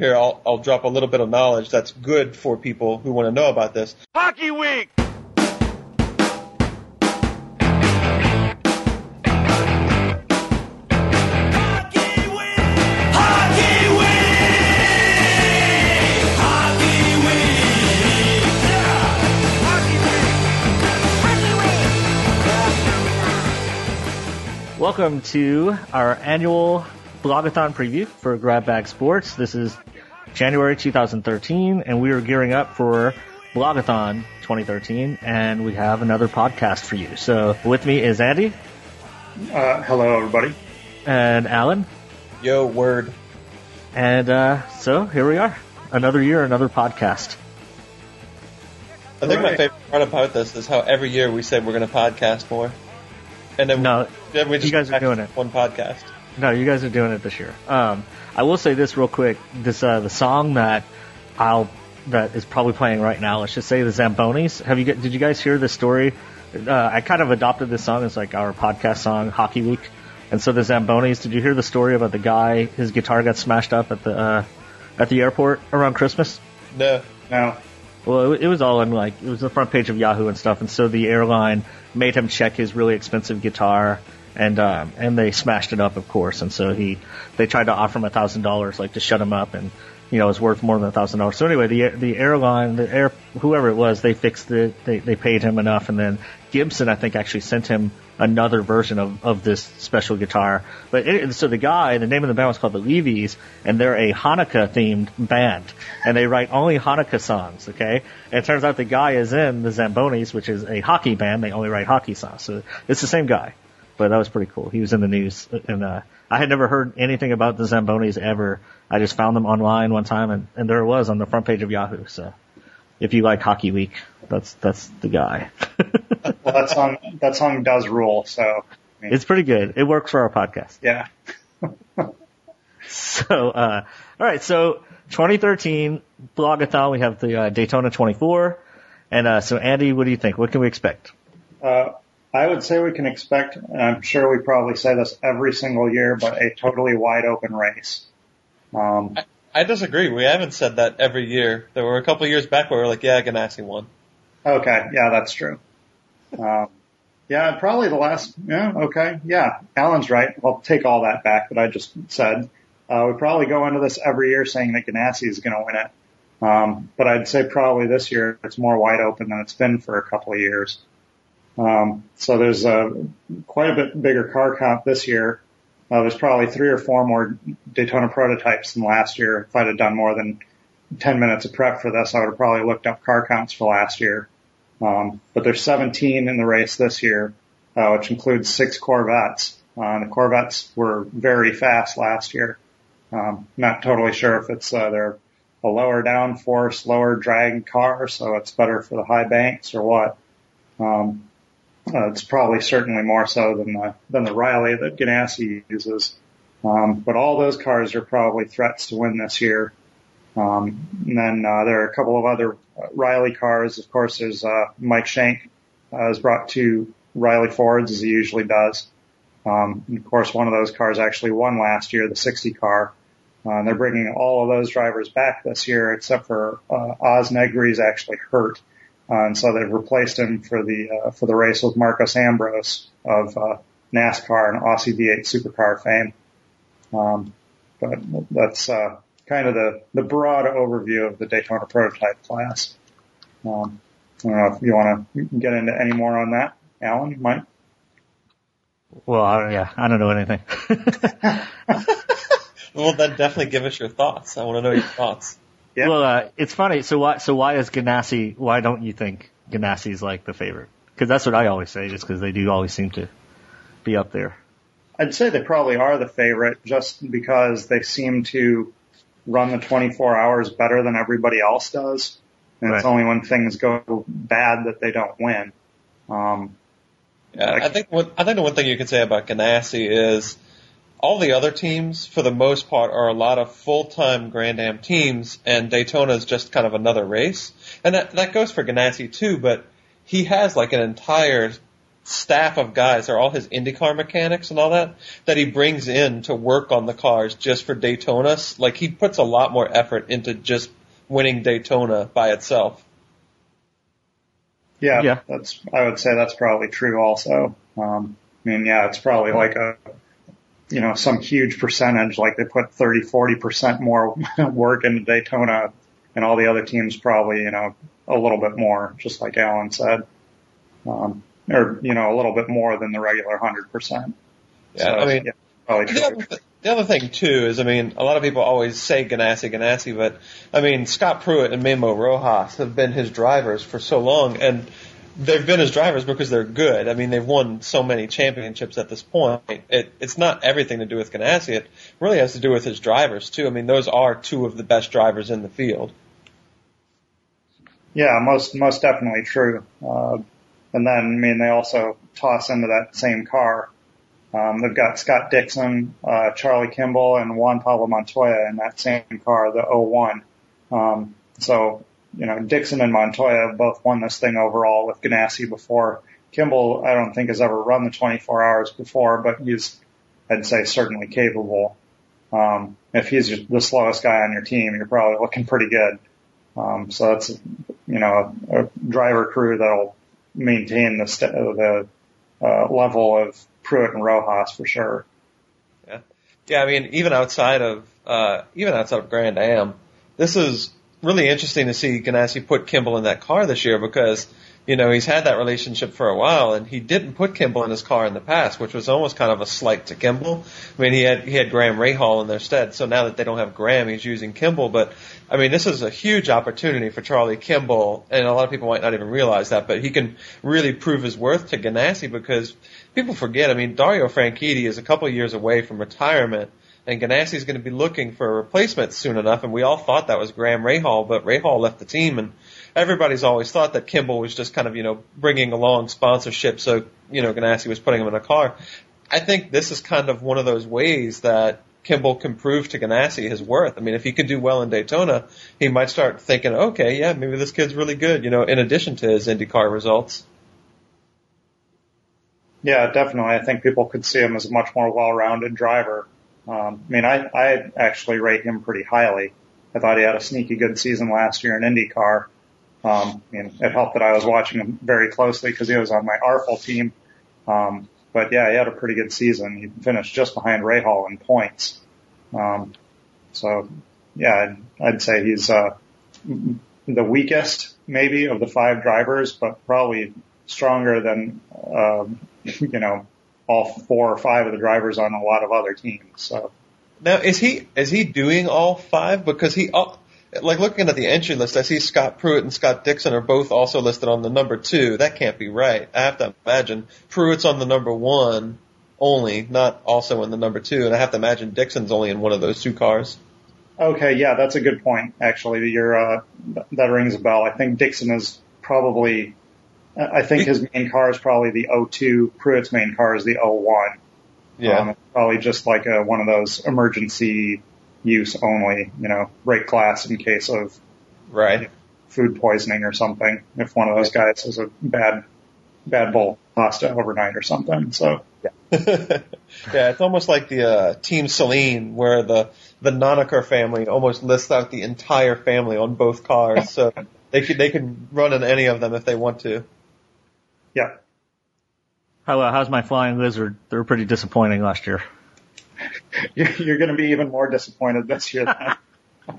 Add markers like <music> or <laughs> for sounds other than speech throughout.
here, I'll, I'll drop a little bit of knowledge that's good for people who want to know about this. Hockey Week! Hockey week! Hockey week! Hockey week! Welcome to our annual blogathon preview for Grab Bag Sports. This is January 2013, and we are gearing up for Blogathon 2013, and we have another podcast for you. So with me is Andy Uh, hello, everybody. and Alan, Yo, word. and uh, so here we are, another year, another podcast. I think my favorite part about this is how every year we say we're going to podcast more. And then No, then we just you guys are doing it. One podcast. No, you guys are doing it this year. Um, I will say this real quick: this uh, the song that I'll that is probably playing right now. Let's just say the Zambonis. Have you gu- did you guys hear this story? Uh, I kind of adopted this song as like our podcast song, Hockey Week. And so the Zambonis. Did you hear the story about the guy? His guitar got smashed up at the uh, at the airport around Christmas. No. Now, Well, it, it was all in like it was the front page of Yahoo and stuff, and so the airline made him check his really expensive guitar, and um, and they smashed it up, of course, and so he they tried to offer him a thousand dollars like to shut him up, and you know it's worth more than a thousand dollars. So anyway, the the airline, the air whoever it was, they fixed it, they they paid him enough, and then Gibson I think actually sent him another version of, of this special guitar. But it, so the guy, the name of the band was called the LeeVees, and they're a Hanukkah themed band, and they write only Hanukkah songs. Okay, and it turns out the guy is in the Zambonis, which is a hockey band. They only write hockey songs, so it's the same guy. But that was pretty cool. He was in the news, and uh, I had never heard anything about the Zambonis ever. I just found them online one time, and, and there it was on the front page of Yahoo. So if you like Hockey Week, that's that's the guy. <laughs> well, that song that song does rule. So, I mean, it's pretty good. It works for our podcast. yeah. <laughs> So, uh, all right. So, 2013 blogathon. We have the uh, Daytona 24, and uh, so Andy, what do you think? What can we expect? Uh, I would say we can expect, and I'm sure we probably say this every single year, but a totally wide open race. Um, I disagree. We haven't said that every year. There were a couple years back where we were like, yeah, Ganassi won. okay, yeah, that's true. Um, yeah, probably the last. Yeah, okay, yeah, Alan's right. I'll take all that back that I just said. Uh, we probably go into this every year saying that Ganassi is going to win it. Um, but I'd say probably this year it's more wide open than it's been for a couple of years. Um, so there's a quite a bit bigger car count this year. Uh, there's probably three or four more Daytona prototypes than last year. If I'd have done more than 10 minutes of prep for this, I would have probably looked up car counts for last year. Um, but there's 17 in the race this year, uh, which includes six Corvettes. Uh, the Corvettes were very fast last year. Um, not totally sure if it's uh, they're a lower downforce, lower drag car, so it's better for the high banks or what. Um, uh, it's probably certainly more so than the than the Riley that Ganassi uses. Um, but all those cars are probably threats to win this year. Um, and then uh, there are a couple of other Riley cars. Of course, there's uh, Mike Shank uh, has brought two Riley Fords as he usually does. Um, and of course, one of those cars actually won last year, the 60 car. Uh, and they're bringing all of those drivers back this year, except for uh, Oz Negri's actually hurt, and so they've replaced him for the uh, for the race with Marcos Ambrose of uh, NASCAR and Aussie V8 supercar fame. Um, but that's uh, kind of the the broad overview of the Daytona prototype class. Um, I don't know if you want to get into any more on that, Alan, Mike. Well, I, yeah, I don't know anything. <laughs> <laughs> Well, then definitely give us your thoughts. I want to know your thoughts. Yeah. Well, uh, it's funny. So why? So why is Ganassi? Why don't you think Ganassi's like the favorite? Because that's what I always say, just because they do always seem to be up there. I'd say they probably are the favorite just because they seem to run the 24 hours better than everybody else does. And it's only when things go bad that they don't win. Um, Yeah, I think what, I think the one thing you could say about Ganassi is all the other teams, for the most part, are a lot of full-time Grand Am teams, and Daytona is just kind of another race. And that that goes for Ganassi too, but he has like an entire staff of guys, they're all his IndyCar mechanics and all that, that he brings in to work on the cars just for Daytona. Like he puts a lot more effort into just winning Daytona by itself. Yeah, yeah. that's, I would say that's probably true also. Um, I mean, yeah, it's probably like a, you know, some huge percentage, like they put 30, 40% more <laughs> work into Daytona and all the other teams probably, you know, a little bit more, just like Alan said. Um, or, you know, a little bit more than the regular 100%. Yeah, so, I mean, yeah, probably. The other, th- the other thing too is, I mean, a lot of people always say Ganassi, Ganassi, but I mean, Scott Pruett and Memo Rojas have been his drivers for so long, and they've been his drivers because they're good. I mean, they've won so many championships at this point. It, it's not everything to do with Ganassi. It really has to do with his drivers too. I mean, those are two of the best drivers in the field. Yeah, most most definitely true. Uh, and then, I mean, they also toss into that same car. Um, they've got Scott Dixon, uh, Charlie Kimball, and Juan Pablo Montoya in that same car, the 01. Um, so, you know, Dixon and Montoya both won this thing overall with Ganassi before. Kimball, I don't think has ever run the 24 hours before, but he's, I'd say, certainly capable. Um, if he's the slowest guy on your team, you're probably looking pretty good. Um, so that's, you know, a, a driver crew that'll maintain the st- the uh, level of Pruett and Rojas for sure. Yeah, yeah. I mean, even outside of uh, even outside of Grand Am, this is really interesting to see Ganassi put Kimball in that car this year because you know, he's had that relationship for a while, and he didn't put Kimball in his car in the past, which was almost kind of a slight to Kimball. I mean, he had he had Graham Rahal in their stead, so now that they don't have Graham, he's using Kimball. But I mean, this is a huge opportunity for Charlie Kimball, and a lot of people might not even realize that, but he can really prove his worth to Ganassi because people forget. I mean, Dario Franchitti is a couple of years away from retirement. And Ganassi is going to be looking for a replacement soon enough, and we all thought that was Graham Rahal, but Rahal left the team, and everybody's always thought that Kimball was just kind of, you know, bringing along sponsorship. So, you know, Ganassi was putting him in a car. I think this is kind of one of those ways that Kimball can prove to Ganassi his worth. I mean, if he could do well in Daytona, he might start thinking, okay, yeah, maybe this kid's really good, you know, in addition to his IndyCar results. Yeah, definitely. I think people could see him as a much more well-rounded driver. Um, I mean, I, I actually rate him pretty highly. I thought he had a sneaky good season last year in IndyCar. Um, and it helped that I was watching him very closely because he was on my ARFL team. Um, but yeah, he had a pretty good season. He finished just behind Rahal in points. Um, so yeah, I'd, I'd say he's, uh, the weakest maybe of the five drivers, but probably stronger than, um, <laughs> you know, all four or five of the drivers on a lot of other teams. So now is he, is he doing all five? Because he, uh, like looking at the entry list, I see Scott Pruett and Scott Dixon are both also listed on the number two. That can't be right. I have to imagine Pruett's on the number one only, not also in the number two, and I have to imagine Dixon's only in one of those two cars. Okay, yeah, that's a good point. Actually, you're, uh, that rings a bell. I think Dixon is probably, I think his main car is probably the O2. Pruett's main car is the O1. Yeah. Um, probably just like a, one of those emergency use only, you know, break glass in case of right food poisoning or something. If one of those guys has a bad bad bowl pasta overnight or something. So yeah, <laughs> yeah, it's almost like the uh, Team Saleen where the the Nonnamaker family almost lists out the entire family on both cars, so <laughs> they could they could run in any of them if they want to. Yeah. How uh, how's my flying lizard? They were pretty disappointing last year. <laughs> you're, you're going to be even more disappointed this year <laughs> <laughs>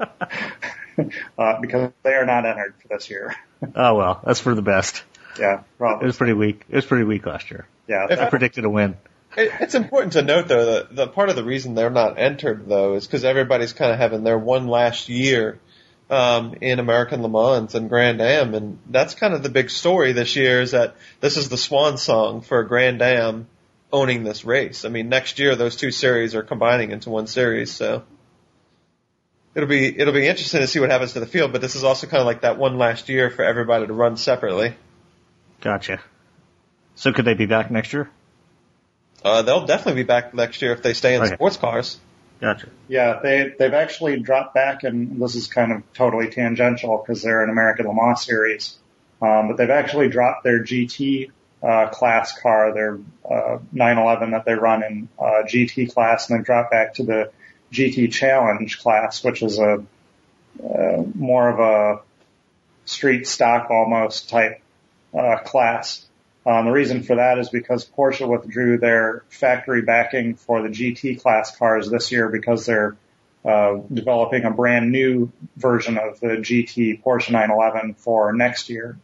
uh, because they are not entered for this year. oh well, that's for the best. Yeah, probably. It was pretty weak. It was pretty weak last year. Yeah, I predicted a win. It, it's important to note though that the part of the reason they're not entered though is because everybody's kind of having their one last year um, in American Le Mans and Grand Am, and that's kind of the big story this year is that this is the swan song for Grand Am owning this race. I mean, next year those two series are combining into one series, so it'll be it'll be interesting to see what happens to the field. But this is also kind of like that one last year for everybody to run separately. Gotcha. So could they be back next year? Uh, they'll definitely be back next year if they stay in okay. sports cars. Gotcha. Yeah, they they've actually dropped back, and this is kind of totally tangential because they're an American Le Mans series. Um, but they've actually dropped their GT uh, class car, their uh, 911 that they run in uh, GT class, and they've dropped back to the GT Challenge class, which is a uh, more of a street stock almost type uh, class. Um, the reason for that is because Porsche withdrew their factory backing for the GT class cars this year because they're uh, developing a brand new version of the GT Porsche 911 for next year,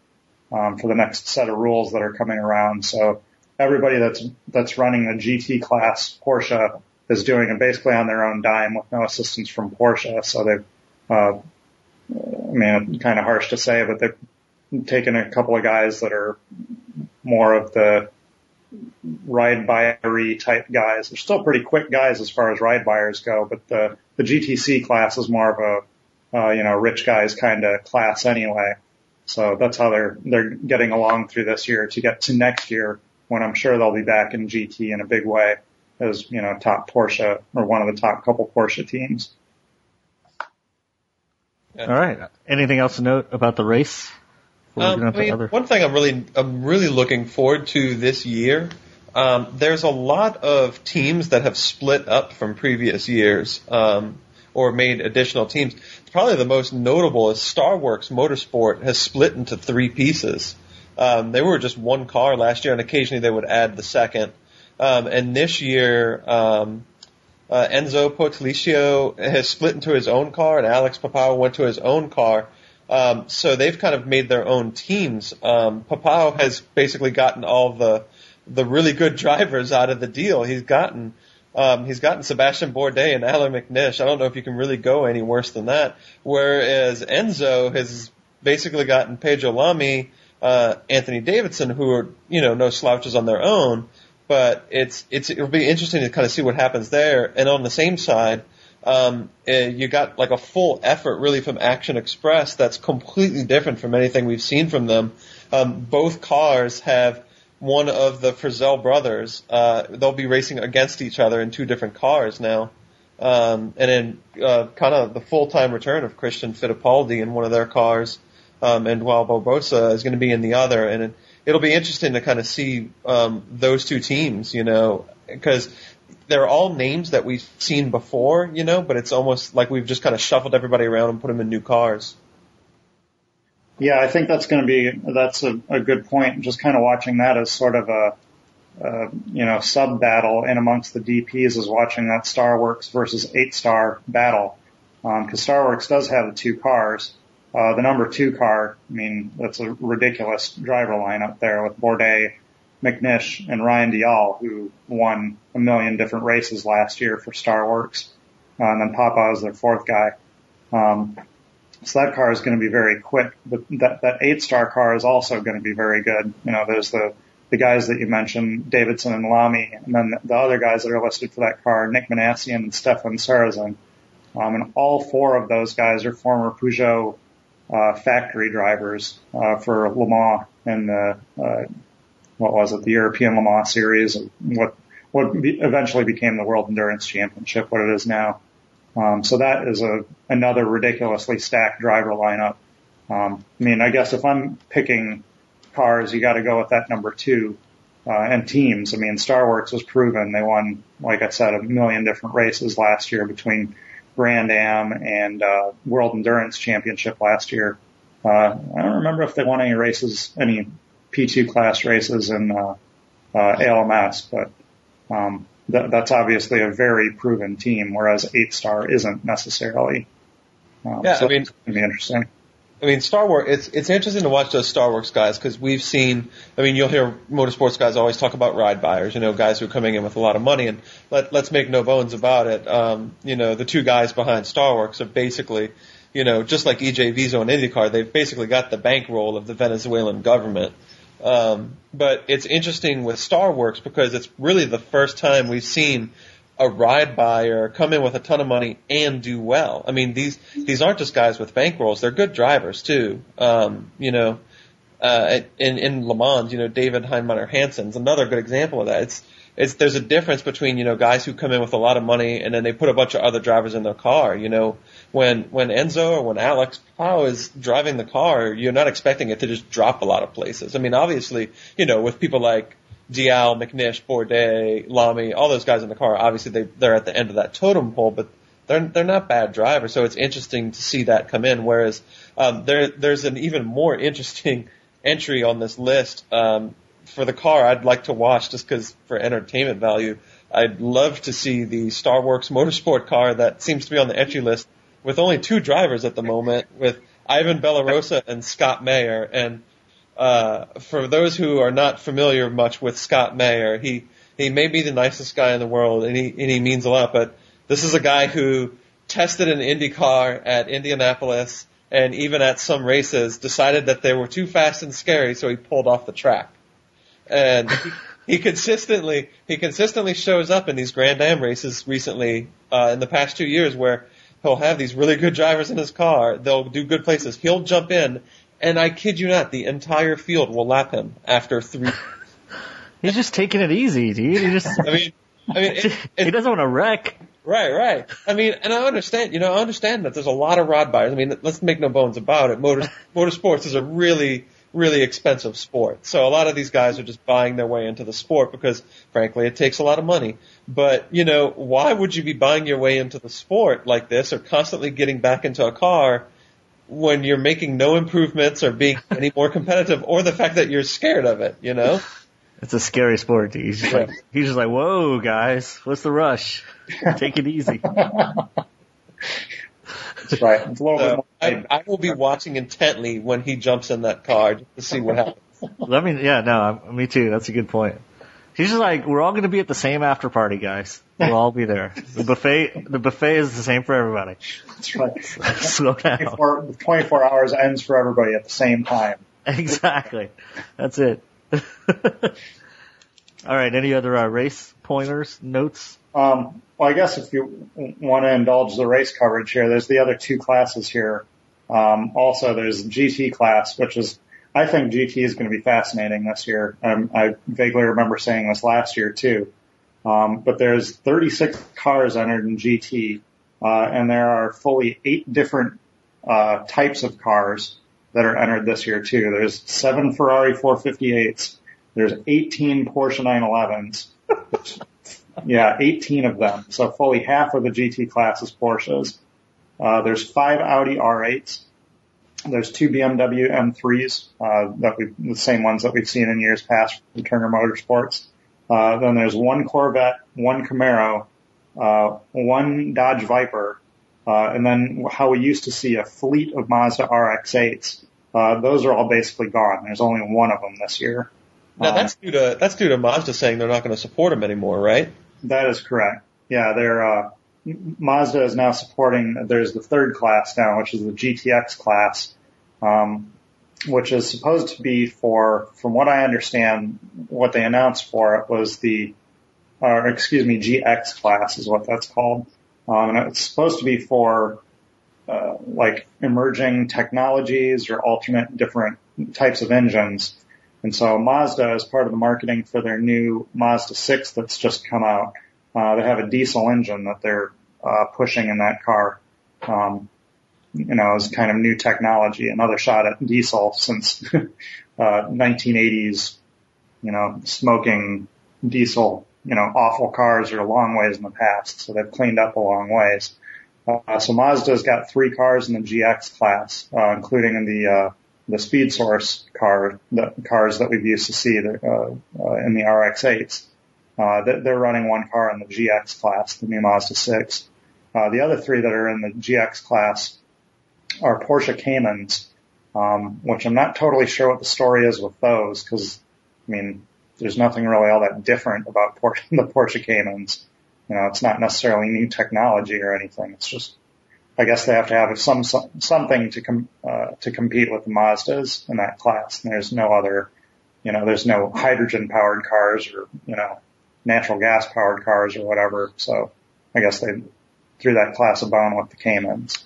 um, for the next set of rules that are coming around. So everybody that's that's running a GT class Porsche is doing it basically on their own dime with no assistance from Porsche. So they've, uh, I mean, kind of harsh to say, but they've taken a couple of guys that are more of the ride buyery type guys. They're still pretty quick guys as far as ride buyers go, but the the GTC class is more of a uh, you know rich guys kind of class anyway. So that's how they're they're getting along through this year to get to next year when I'm sure they'll be back in GT in a big way as you know top Porsche or one of the top couple Porsche teams. Yeah. All right. Anything else to note about the race? Um, I mean, other... one thing I'm really I'm really looking forward to this year. Um, there's a lot of teams that have split up from previous years um, or made additional teams. Probably the most notable is Starworks Motorsport has split into three pieces. Um, they were just one car last year, and occasionally they would add the second. Um, and this year, um, uh, Enzo Potolicchio has split into his own car, and Alex Popow went to his own car. Um, so they've kind of made their own teams. Um, Popow has basically gotten all the the really good <laughs> drivers out of the deal. He's gotten um, he's gotten Sebastian Bourdais and Allan McNish. I don't know if you can really go any worse than that. Whereas Enzo has basically gotten Pedro Lamy, uh, Anthony Davidson, who are you know no slouches on their own. But it's it's it'll be interesting to kind of see what happens there. And on the same side, um, eh, you got like a full effort really from Action Express that's completely different from anything we've seen from them. Um, both cars have one of the Frisselle brothers. Uh, they'll be racing against each other in two different cars now. Um, and then uh, kind of the full-time return of Christian Fittipaldi in one of their cars, um, and while Barbosa is going to be in the other, and it, it'll be interesting to kind of see um, those two teams, you know, because they're all names that we've seen before, you know, but it's almost like we've just kind of shuffled everybody around and put them in new cars. Yeah, I think that's going to be that's a, a good point. Just kind of watching that as sort of a, you know sub battle in amongst the DPs is watching that Starworks versus Eight Star battle because um, Starworks does have the two cars. Uh, the number two car, I mean, that's a ridiculous driver lineup there with Bourdais, McNish, and Ryan Dalziel, who won a million different races last year for Starworks. Uh, and then Papa is their fourth guy. Um, so that car is going to be very quick, but that, that eight star car is also going to be very good. You know, there's the, the guys that you mentioned, Davidson and Lamy, and then the other guys that are listed for that car, Nick Minassian and Stefan Sarrazin. Um, and all four of those guys are former Peugeot uh, factory drivers uh, for Le Mans and the uh, what was it, the European Le Mans series, what what eventually became the World Endurance Championship, what it is now. Um, so that is a another ridiculously stacked driver lineup. Um, I mean, I guess if I'm picking cars, you got to go with that number two. Uh, and teams. I mean, Starworks was proven. They won, like I said, a million different races last year between Grand Am and uh, World Endurance Championship last year. Uh, I don't remember if they won any races, any P2 class races in uh, uh, ALMS, but um, th- that's obviously a very proven team, whereas Eight Star isn't necessarily. Um, yeah, so I mean, it's going to be interesting. I mean, Starworks. It's it's interesting to watch those Starworks guys because we've seen. I mean, you'll hear motorsports guys always talk about ride buyers. You know, guys who are coming in with a lot of money, and let let's make no bones about it. Um, you know, the two guys behind Starworks are basically, you know, just like EJ Viso and IndyCar, they've basically got the bankroll of the Venezuelan government. Um, but it's interesting with Starworks because it's really the first time we've seen a ride buyer come in with a ton of money and do well. I mean, these these aren't just guys with bankrolls; they're good drivers too. Um, you know, uh, in in Le Mans, you know, David Heinemeier Hansson's another good example of that. It's it's, there's a difference between, you know, guys who come in with a lot of money and then they put a bunch of other drivers in their car. You know, when, when Enzo or when Alex Powell is driving the car, you're not expecting it to just drop a lot of places. I mean, obviously, you know, with people like Dalziel, McNish, Bourdais, Lamy, all those guys in the car, obviously they, they're at the end of that totem pole, but they're, they're not bad drivers. So it's interesting to see that come in. Whereas, um, there, there's an even more <laughs> interesting entry on this list, um, for the car I'd like to watch just because for entertainment value. I'd love to see the Starworks Motorsport car that seems to be on the entry list with only two drivers at the moment with Ivan Bellarosa and Scott Mayer. And, uh, for those who are not familiar much with Scott Mayer, he, he may be the nicest guy in the world and he, and he means a lot, but this is a guy who tested an Indy car at Indianapolis and even at some races decided that they were too fast and scary, so he pulled off the track and he, he consistently he consistently shows up in these Grand Am races recently uh, in the past two years where he'll have these really good drivers in his car. They'll do good places. He'll jump in, and I kid you not, the entire field will lap him after three. <laughs> He's just taking it easy, dude. He just. <laughs> I mean, I mean, it, <laughs> it, he doesn't want to wreck. Right, right. I mean, and I understand, you know, I understand that there's a lot of rod buyers. I mean, let's make no bones about it. Motor, motorsports is a really really expensive sport. So a lot of these guys are just buying their way into the sport because frankly it takes a lot of money. But, you know, why would you be buying your way into the sport like this or constantly getting back into a car when you're making no improvements or being <laughs> any more competitive or the fact that you're scared of it, you know? It's a scary sport. He's just like, he's just like, whoa, guys, what's the rush? Take it easy. <laughs> That's <laughs> right. It's a little so bit I, I will be watching intently when he jumps in that car just to see what happens. <laughs> Let me, yeah, no, me too. That's a good point. He's just like, we're all going to be at the same after party, guys. We'll all be there. The buffet, the buffet is the same for everybody. That's right. <laughs> Slow down. 24, 24 hours ends for everybody at the same time. Exactly. That's it. all right. Any other uh, race pointers, notes? Um, well, I guess if you want to indulge the race coverage here, there's the other two classes here. Um, also, there's GT class, which is, I think GT is going to be fascinating this year. Um, I vaguely remember saying this last year too. Um, but there's 36 cars entered in GT, uh, and there are fully eight different uh, types of cars that are entered this year too. There's seven Ferrari 458s. There's 18 Porsche 911s. <laughs> Yeah, 18 of them. So fully half of the GT class is Porsches. Uh, there's five Audi R8s. There's two BMW M3s, uh, that we the same ones that we've seen in years past from Turner Motorsports. Uh, then there's one Corvette, one Camaro, uh, one Dodge Viper, uh, and then how we used to see a fleet of Mazda RX-8s. Uh, those are all basically gone. There's only one of them this year. Now that's due to that's due to Mazda saying they're not going to support them anymore, right? That is correct. Yeah, they're, uh, Mazda is now supporting, there's the third class now, which is the GTX class, um, which is supposed to be for, from what I understand, what they announced for it was the, or excuse me, GX class is what that's called. Um, and it's supposed to be for, uh, like emerging technologies or alternate different types of engines. And so Mazda, as part of the marketing for their new Mazda 6 that's just come out, uh, they have a diesel engine that they're uh, pushing in that car. Um, you know, as kind of new technology, another shot at diesel since <laughs> uh, 1980s. You know, smoking diesel, you know, awful cars are a long ways in the past, so they've cleaned up a long ways. Uh, so Mazda's got three cars in the GX class, uh, including in the uh, the SpeedSource car, the cars that we've used to see the, uh, uh, in the RX-8s. Uh, they're running one car in the GX class, the new Mazda 6. Uh, the other three that are in the GX class are Porsche Caymans, um, which I'm not totally sure what the story is with those, because I mean, there's nothing really all that different about Porsche, <laughs> the Porsche Caymans. You know, it's not necessarily new technology or anything. It's just I guess they have to have some, some something to com, uh, to compete with the Mazdas in that class. And there's no other, you know, there's no hydrogen powered cars or you know, natural gas powered cars or whatever. So I guess they threw that class a bone with the Caymans.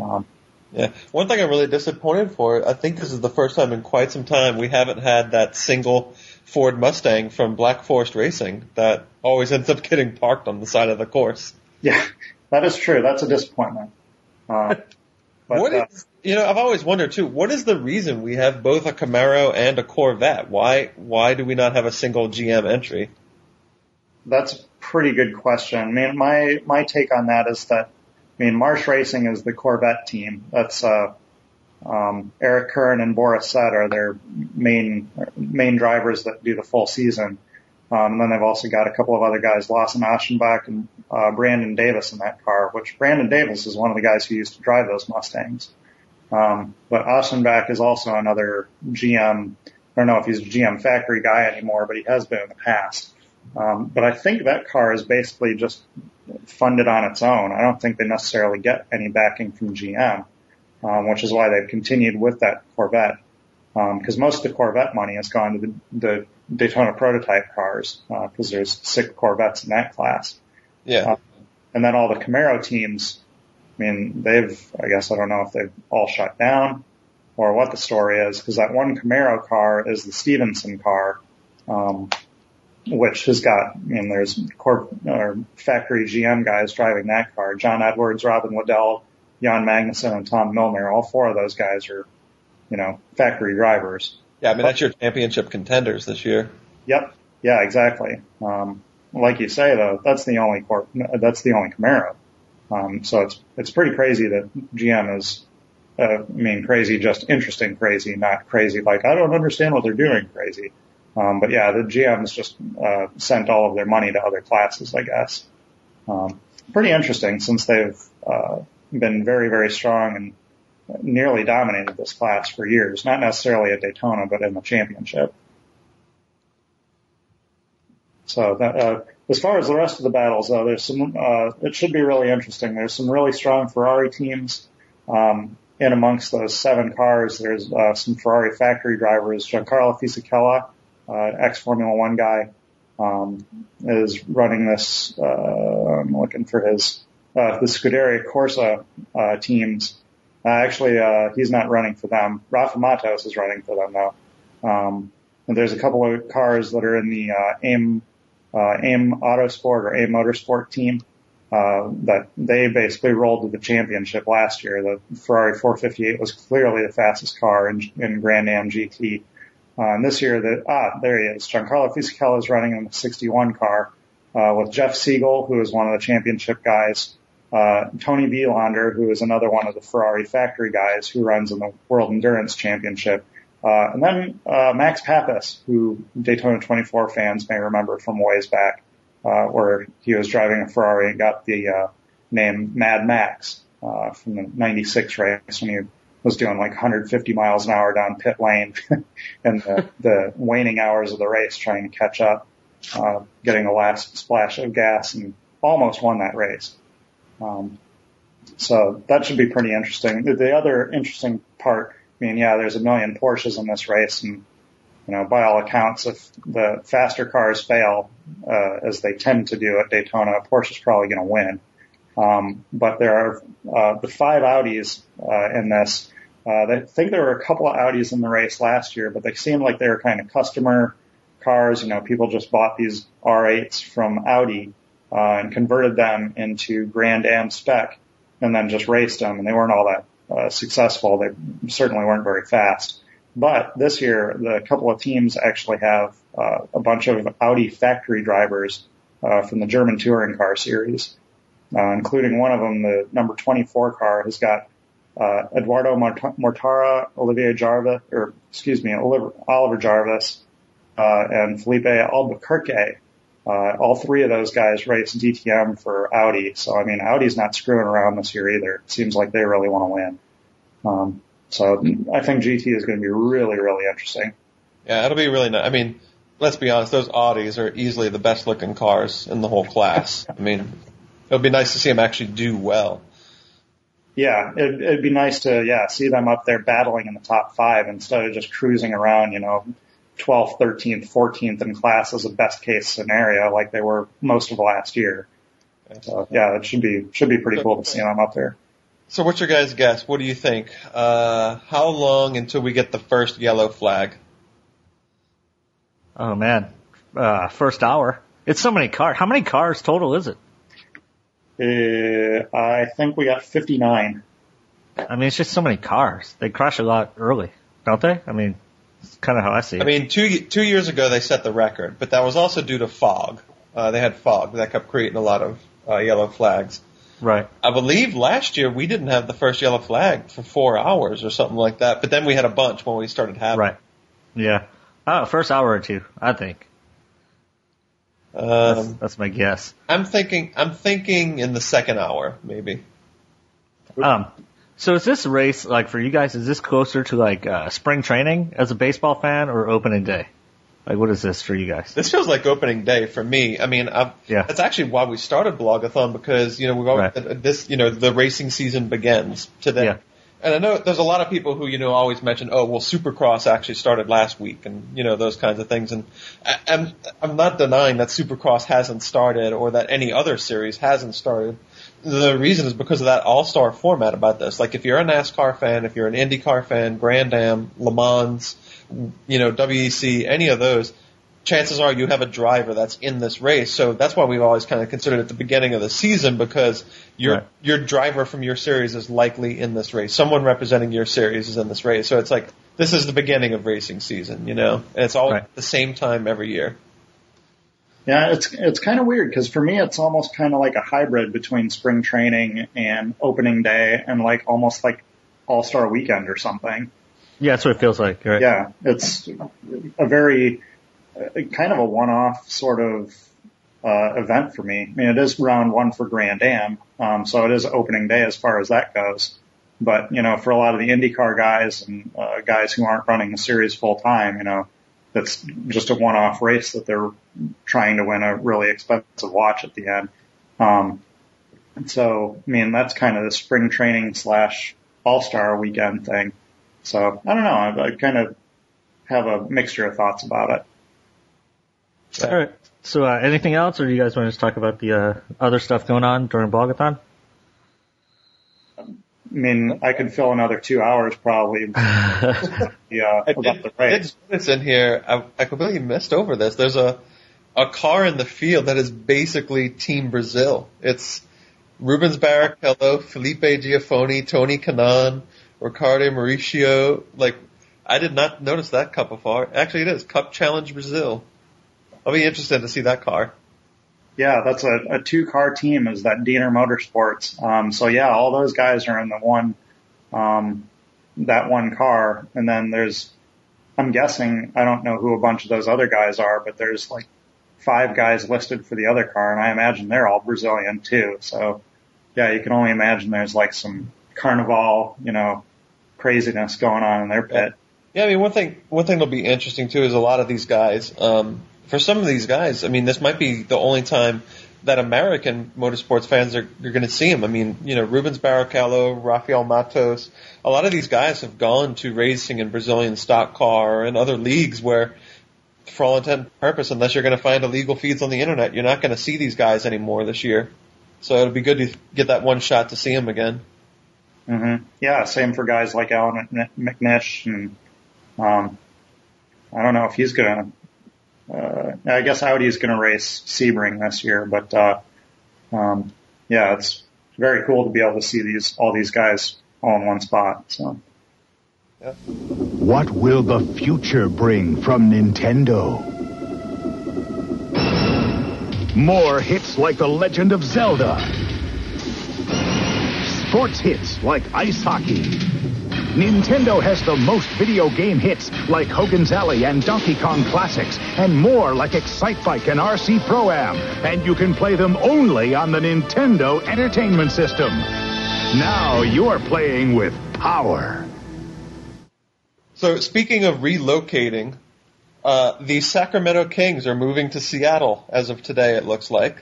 Um, Yeah. One thing I'm really disappointed for, I think this is the first time in quite some time we haven't had that single Ford Mustang from Black Forest Racing that always ends up getting parked on the side of the course. Yeah, that is true. That's a disappointment. Uh, <laughs> but, what uh, you know, I've always wondered too, what is the reason we have both a Camaro and a Corvette? Why, why do we not have a single GM entry? That's a pretty good question. I mean, my, my take on that is that I mean, Marsh Racing is the Corvette team. That's uh, um, Eric Curran and Boris Said are their main main drivers that do the full season. Um, and then they've also got a couple of other guys, Lawson Aschenbach and uh, Brandon Davis in that car, which Brandon Davis is one of the guys who used to drive those Mustangs. Um, but Aschenbach is also another GM. I don't know if he's a GM factory guy anymore, but he has been in the past. Um, but I think that car is basically just funded on its own. I don't think they necessarily get any backing from GM, um, which is why they've continued with that Corvette. Because um, most of the Corvette money has gone to the, the Daytona prototype cars, because uh, there's six Corvettes in that class. Yeah. Uh, and then all the Camaro teams, I mean, they've, I guess I don't know if they've all shut down or what the story is, because that one Camaro car is the Stevenson car. Um, which has got, I mean, there's corp, or factory GM guys driving that car. John Edwards, Robin Waddell, Jan Magnussen, and Tom Milner. All four of those guys are, you know, factory drivers. Yeah, I mean, that's your championship contenders this year. Yep. Yeah, exactly. Um, like you say though, that's the only corp, that's the only Camaro. Um, so it's, it's pretty crazy that GM is, uh, I mean, crazy, just interesting crazy, not crazy like, I don't understand what they're doing crazy. Um, but yeah, the GMs just uh, sent all of their money to other classes, I guess. Um, pretty interesting since they've uh, been very, very strong and nearly dominated this class for years. Not necessarily at Daytona, but in the championship. So that, uh, as far as the rest of the battles, though, there's some. Uh, it should be really interesting. There's some really strong Ferrari teams. Um, in amongst those seven cars, there's uh, some Ferrari factory drivers. Giancarlo Fisichella uh, ex Formula One guy, um, is running this. Uh, I'm looking for his uh, the Scuderia Corsa uh, teams. Uh, actually, uh, he's not running for them. Rafa Matos is running for them though. Um, and there's a couple of cars that are in the uh, AIM uh, AIM Autosport or AIM Motorsport team. Uh, that they basically rolled to the championship last year. The Ferrari 458 was clearly the fastest car in, in Grand Am GT. Uh, and this year, the, ah, there he is. Giancarlo Fisichella is running in the 61 car, uh, with Jeff Segal, who is one of the championship guys, uh, Toni Vilander, who is another one of the Ferrari factory guys who runs in the World Endurance Championship. Uh, and then, uh, Max Papis, who Daytona 24 fans may remember from ways back, uh, where he was driving a Ferrari and got the, uh, name Mad Max, uh, from the 96 race when he was doing like 150 miles an hour down pit lane <laughs> in the, the waning hours of the race trying to catch up, uh, getting the last splash of gas and almost won that race. Um, so that should be pretty interesting. The, the other interesting part, I mean, yeah, there's a million Porsches in this race and, you know, by all accounts, if the faster cars fail, uh, as they tend to do at Daytona, Porsche's probably going to win. Um, but there are uh, the five Audis uh, in this. Uh, I think there were a couple of Audis in the race last year, but they seemed like they were kind of customer cars. You know, people just bought these R8s from Audi uh, and converted them into Grand Am spec, and then just raced them, and they weren't all that uh, successful. They certainly weren't very fast. But this year, the couple of teams actually have uh, a bunch of Audi factory drivers uh, from the German touring car series uh, including one of them, the number 24 car, has got uh, Edoardo Mortara, Olivier Jarvis, or excuse me, Oliver Jarvis, uh, and Filipe Albuquerque. Uh, all three of those guys race DTM for Audi. So, I mean, Audi's not screwing around this year either. It seems like they really want to win. Um, so I think GT is going to be really, really interesting. Yeah, it'll be really nice. I mean, let's be honest, those Audis are easily the best looking cars in the whole class. <laughs> I mean, it'll be nice to see them actually do well. Yeah, it'd, it'd be nice to yeah see them up there battling in the top five instead of just cruising around, you know, 12th, 13th, 14th in class as a best case scenario like they were most of last year. So yeah, it should be should be pretty cool to see them up there. So what's your guys' guess? What do you think? Uh, how long until we get the first yellow flag? Oh man, uh, first hour. It's so many cars. How many cars total is it? Uh, I think we got 59. I mean, it's just so many cars. They crash a lot early, don't they? I mean, it's kind of how I see it. I mean, two two years ago they set the record, but that was also due to fog. Uh, they had fog that kept creating a lot of uh, yellow flags. right. I believe last year we didn't have the first yellow flag for four hours or something like that, but then we had a bunch when we started having. Right. Yeah. Oh, first hour or two, I think. That's, Um, that's my guess. I'm thinking. I'm thinking in the second hour, maybe. Um, so is this race like for you guys? Is this closer to like uh, spring training as a baseball fan or opening day? Like, what is this for you guys? This feels like opening day for me. I mean, I've, Yeah. that's actually why we started Blogathon because you know we've always, Right. this you know the racing season begins today. Yeah. And I know there's a lot of people who you know always mention, oh well, Supercross actually started last week, and you know those kinds of things. And I, I'm I'm not denying that Supercross hasn't started or that any other series hasn't started. The reason is because of that all-star format about this. Like if you're a NASCAR fan, if you're an IndyCar fan, Grand Am, Le Mans, you know WEC, any of those, chances are you have a driver that's in this race. So that's why we've always kind of considered it the beginning of the season because your Right. your driver from your series is likely in this race. Someone representing your series is in this race. So it's like this is the beginning of racing season, you know, and it's all Right. at the same time every year. Yeah, it's it's kind of weird because for me it's almost kind of like a hybrid between spring training and opening day and like almost like All Star Weekend or something. Yeah, that's what it feels like, right? Yeah, it's a very uh, kind of a one-off sort of uh, event for me. I mean, it is round one for Grand Am, um, so it is opening day as far as that goes. But you know, for a lot of the IndyCar guys and uh, guys who aren't running the series full time, you know, that's just a one-off race that they're trying to win a really expensive watch at the end. Um, so, I mean, that's kind of the spring training slash all-star weekend thing. So I don't know. I, I kind of have a mixture of thoughts about it. All right. So, uh, anything else, or do you guys want to just talk about the uh, other stuff going on during Blogathon? I mean, I could fill another two hours probably <laughs> yeah, I about did, the race. notice in here. I, I completely missed over this. There's a a car in the field that is basically Team Brazil. It's Rubens Barrichello, Felipe Giaffone, Tony Kanaan, Ricardo Mauricio. Like, I did not notice that cup of before. Actually, it is Cup Challenge Brazil. I'll be interested to see that car. Yeah, that's a, a two car team is that Dener Motorsports. Um, so yeah, all those guys are in the one, um, that one car. And then there's, I'm guessing, I don't know who a bunch of those other guys are, but there's like five guys listed for the other car. And I imagine they're all Brazilian too. So yeah, you can only imagine there's like some carnival, you know, craziness going on in their pit. Yeah, I mean, one thing one thing that'll be interesting too is a lot of these guys. Um, for some of these guys, I mean, this might be the only time that American motorsports fans are, are going to see him. I mean, you know, Rubens Barrichello, Rafael Matos, a lot of these guys have gone to racing in Brazilian stock car and other leagues where, for all intent and purpose, unless you're going to find illegal feeds on the internet, you're not going to see these guys anymore this year. So it'll be good to get that one shot to see him again. hmm Yeah, same for guys like Allan McNish and um, I don't know if he's gonna. Uh, I guess Audi is gonna race Sebring this year, but uh, um, yeah, it's very cool to be able to see these all these guys all in one spot. So What will the future bring from Nintendo? More hits like The Legend of Zelda. Sports hits like ice hockey. Nintendo has the most video game hits like Hogan's Alley and Donkey Kong Classics, and more like Excitebike and RC Pro Am. And you can play them only on the Nintendo Entertainment System. Now you're playing with power. So speaking of relocating, uh, the Sacramento Kings are moving to Seattle as of today. It looks like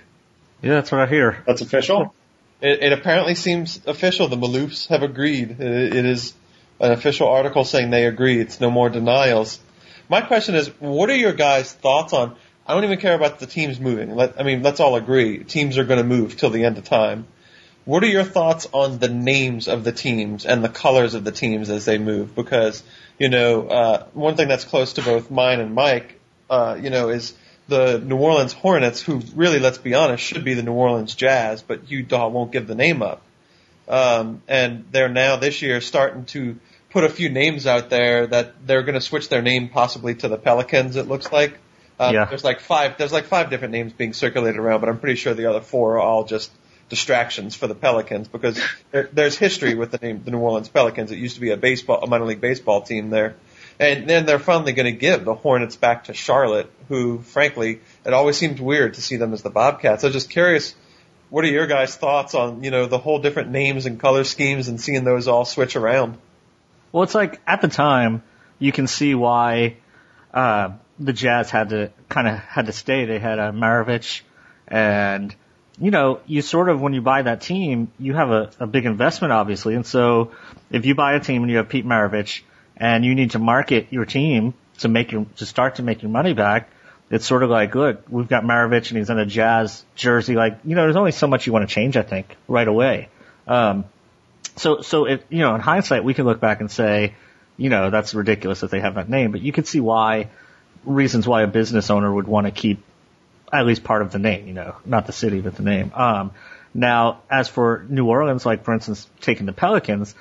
Yeah, that's what I hear. that's official. it, it apparently seems official. The Maloofs have agreed. It, it is an official article saying they agree. It's no more denials. My question is, what are your guys' thoughts on? I don't even care about the teams moving. Let, I mean, let's all agree teams are going to move till the end of time. What are your thoughts on the names of the teams and the colors of the teams as they move? Because you know, uh, one thing that's close to both mine and Mike, uh, you know, is the New Orleans Hornets, who really, let's be honest, should be the New Orleans Jazz, but Utah won't give the name up. Um, and they're now this year starting to put a few names out there that they're going to switch their name possibly to the Pelicans. It looks like. Uh, Yeah. There's like five. There's like five different names being circulated around, but I'm pretty sure the other four are all just distractions for the Pelicans because there, there's history with the name the New Orleans Pelicans. It used to be a baseball, a minor league baseball team there, and then they're finally going to give the Hornets back to Charlotte, who, frankly, it always seemed weird to see them as the Bobcats. I was just curious. What are your guys' thoughts on you know the whole different names and color schemes and seeing those all switch around? Well, it's like at the time you can see why uh, the Jazz had to kind of had to stay. They had a Maravich, and you know, you sort of when you buy that team, you have a, a big investment, obviously, and so if you buy a team and you have Pete Maravich and you need to market your team to make your to start to make your money back. It's sort of like, look, we've got Maravich and he's in a Jazz jersey. Like, you know, there's only so much you want to change, I think, right away. Um, so, so if, you know, in hindsight, we can look back and say, you know, that's ridiculous that they have that name, but you could see why, reasons why a business owner would want to keep at least part of the name, you know, not the city, but the name. Um, now, as for New Orleans, like for instance, taking the Pelicans,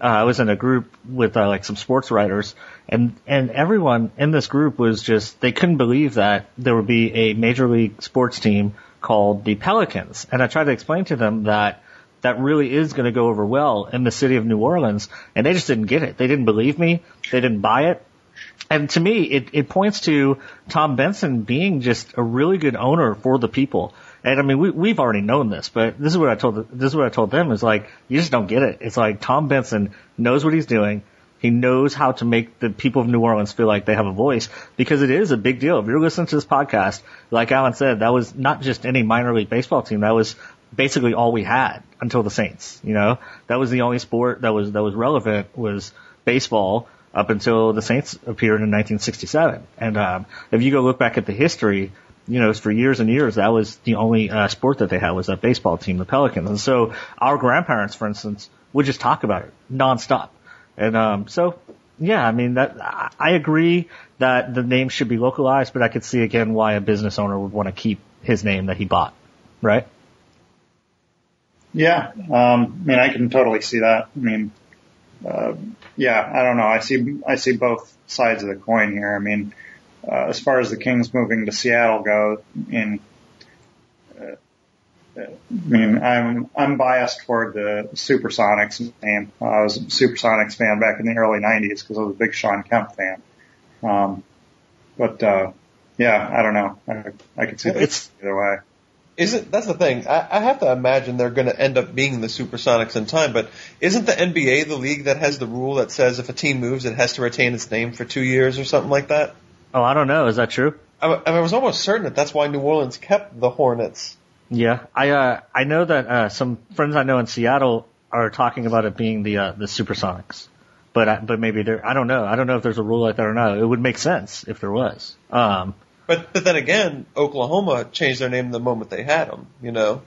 uh, I was in a group with uh, like some sports writers, and and everyone in this group was just they couldn't believe that there would be a major league sports team called the Pelicans, and I tried to explain to them that that really is going to go over well in the city of New Orleans, and they just didn't get it. They didn't believe me. They didn't buy it. And to me, it, it points to Tom Benson being just a really good owner for the people. And I mean, we, we've already known this, but this is what I told, this is what I told them is like, you just don't get it. It's like Tom Benson knows what he's doing. He knows how to make the people of New Orleans feel like they have a voice because it is a big deal. If you're listening to this podcast, like Alan said, that was not just any minor league baseball team. That was basically all we had until the Saints. You know, that was the only sport that was that was relevant was baseball up until the Saints appeared in 1967. And um, if you go look back at the history, you know, for years and years, that was the only uh, sport that they had was that baseball team, the Pelicans. And so our grandparents, for instance, would just talk about it nonstop. And um, so, yeah, I mean, that I I agree that the name should be localized, but I could see again why a business owner would want to keep his name that he bought, right? Yeah, um, I mean, I can totally see that. I mean, uh, yeah, I don't know. I see, I see both sides of the coin here. I mean, uh, as far as the Kings moving to Seattle go, in, uh, I mean, I'm I'm biased toward the Supersonics name. I was a Supersonics fan back in the early '90s because I was a big Sean Kemp fan. Um, but uh, yeah, I don't know. I, I could see It's- this either way. Isn't that's the thing? I, I have to imagine they're going to end up being the Supersonics in time. But isn't the NBA the league that has the rule that says if a team moves, it has to retain its name for two years or something like that? Oh, I don't know. Is that true? I, I was almost certain that that's why New Orleans kept the Hornets. Yeah, I uh, I know that uh, some friends I know in Seattle are talking about it being the uh, the Supersonics, but I, but maybe there. I don't know. I don't know if there's a rule like that or not. It would make sense if there was. Um, But but then again, Oklahoma changed their name the moment they had them. You know,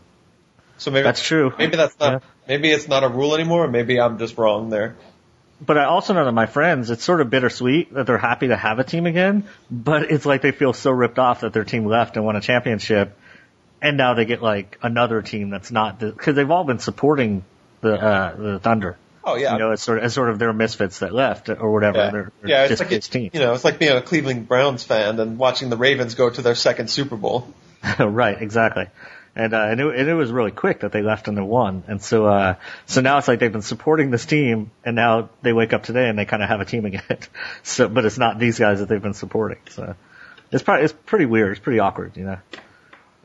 so maybe that's true. Maybe that's not. Yeah. Maybe it's not a rule anymore. Or maybe I'm just wrong there. But I also know that my friends, it's sort of bittersweet that they're happy to have a team again, but it's like they feel so ripped off that their team left and won a championship, and now they get like another team that's not because they've all been supporting the uh, the Thunder. Oh yeah. You know, it's sort of, it's sort of their misfits that left or whatever. yeah, They're, they're yeah, it's like team. you know, it's like being a Cleveland Browns fan and watching the Ravens go to their second Super Bowl. <laughs> right, exactly. And, uh, and, it, and it was really quick that they left and they won. And so, uh, so now it's like they've been supporting this team and now they wake up today and they kind of have a team again. <laughs> so, but it's not these guys that they've been supporting. So it's probably, it's pretty weird. It's pretty awkward, you know?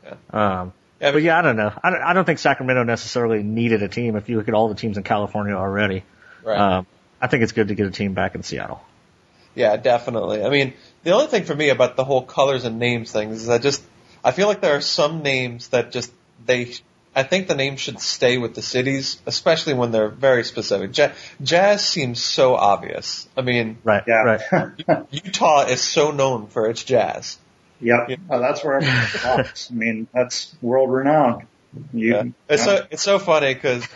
Yeah. Um, Yeah, but yeah, I don't know. I don't, I don't think Sacramento necessarily needed a team if you look at all the teams in California already. Right. Um, I think it's good to get a team back in Seattle. Yeah, definitely. I mean, the only thing for me about the whole colors and names things is I just I feel like there are some names that just they I think the name should stay with the cities, especially when they're very specific. Ja- Jazz seems so obvious. I mean, Right. Yeah. Right. <laughs> Utah is so known for its jazz. Yep. Yeah. Uh, that's where. I mean, that's world renowned. You, Yeah. It's so it's so funny because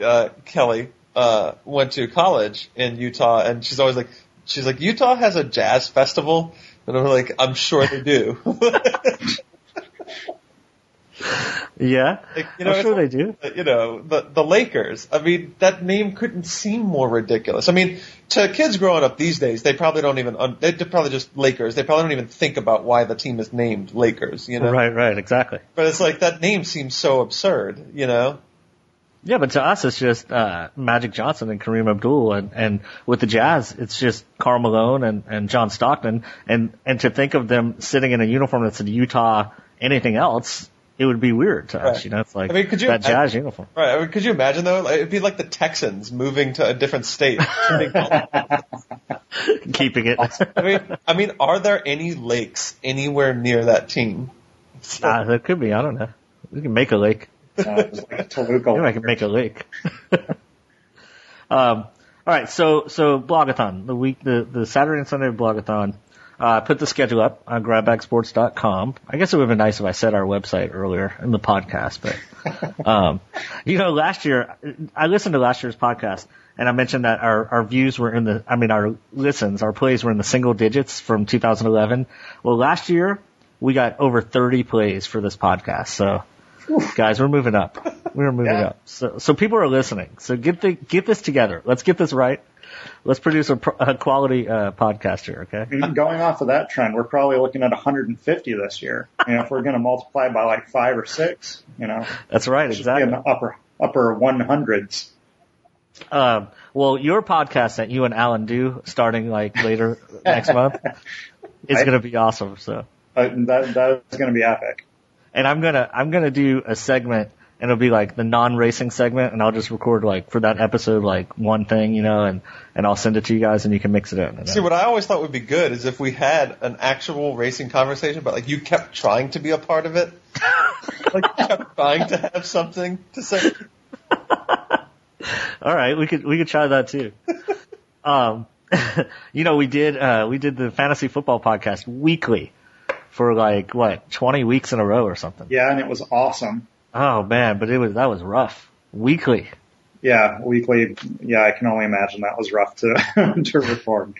uh, Kelly uh, went to college in Utah, and she's always like, she's like, Utah has a jazz festival, and I'm like, I'm sure they do. <laughs> <laughs> Yeah, Like, you know, I'm sure they do. you know, the the Lakers. I mean, that name couldn't seem more ridiculous. I mean, to kids growing up these days, they probably don't even un- they probably just Lakers. They probably don't even think about why the team is named Lakers. You know, Right, right, exactly. but it's like that name seems so absurd. You know, Yeah, but to us, it's just uh, Magic Johnson and Kareem Abdul, and, and with the Jazz, it's just Karl Malone and, and John Stockton, and and to think of them sitting in a uniform that said Utah, anything else, it would be weird to us. Right. You know, it's like I mean, could you- that Jazz uniform. right? I mean, could you imagine though? Like, it'd be like the Texans moving to a different state. <laughs> Keeping it. I mean, I mean, are there any lakes anywhere near that team? uh, there could be. I don't know. We can make a lake. Uh, like a Toluca. Maybe I can make a lake. <laughs> um, all right, so so blogathon the week the the Saturday and Sunday blogathon. Uh, put the schedule up on grabbacksports.com. I guess it would have been nice if I said our website earlier in the podcast, but <laughs> um, you know, last year I listened to last year's podcast and I mentioned that our our views were in the I mean our listens, our plays were in the single digits from 2011. Well, last year we got over 30 plays for this podcast, so guys, we're moving up. We're moving Yeah. up. So, so people are listening. So get the get this together. Let's get this right. Let's produce a, pro- a quality uh, podcast here. Okay. Going off of that trend, we're probably looking at 150 this year. You know, if we're going to multiply by like five or six, you know, That's right. be in Exactly. the upper upper 100s. Um, well, your podcast that you and Alan do starting like later <laughs> next month is going to be awesome. So, Uh, that that is going to be epic. and I'm gonna I'm gonna do a segment. And it'll be like the non-racing segment, and I'll just record like for that episode like one thing, you know, and and I'll send it to you guys, and you can mix it in. And See, what I always thought would be good is if we had an actual racing conversation, but like you kept trying to be a part of it, <laughs> like you kept trying to have something to say. All right, we could we could try that too. <laughs> um, <laughs> you know, we did uh, we did the fantasy football podcast weekly for like what twenty weeks in a row or something. Yeah, and it was awesome. Oh man, but it was that was rough. Weekly. Yeah, weekly. Yeah, I can only imagine that was rough to <laughs> to record.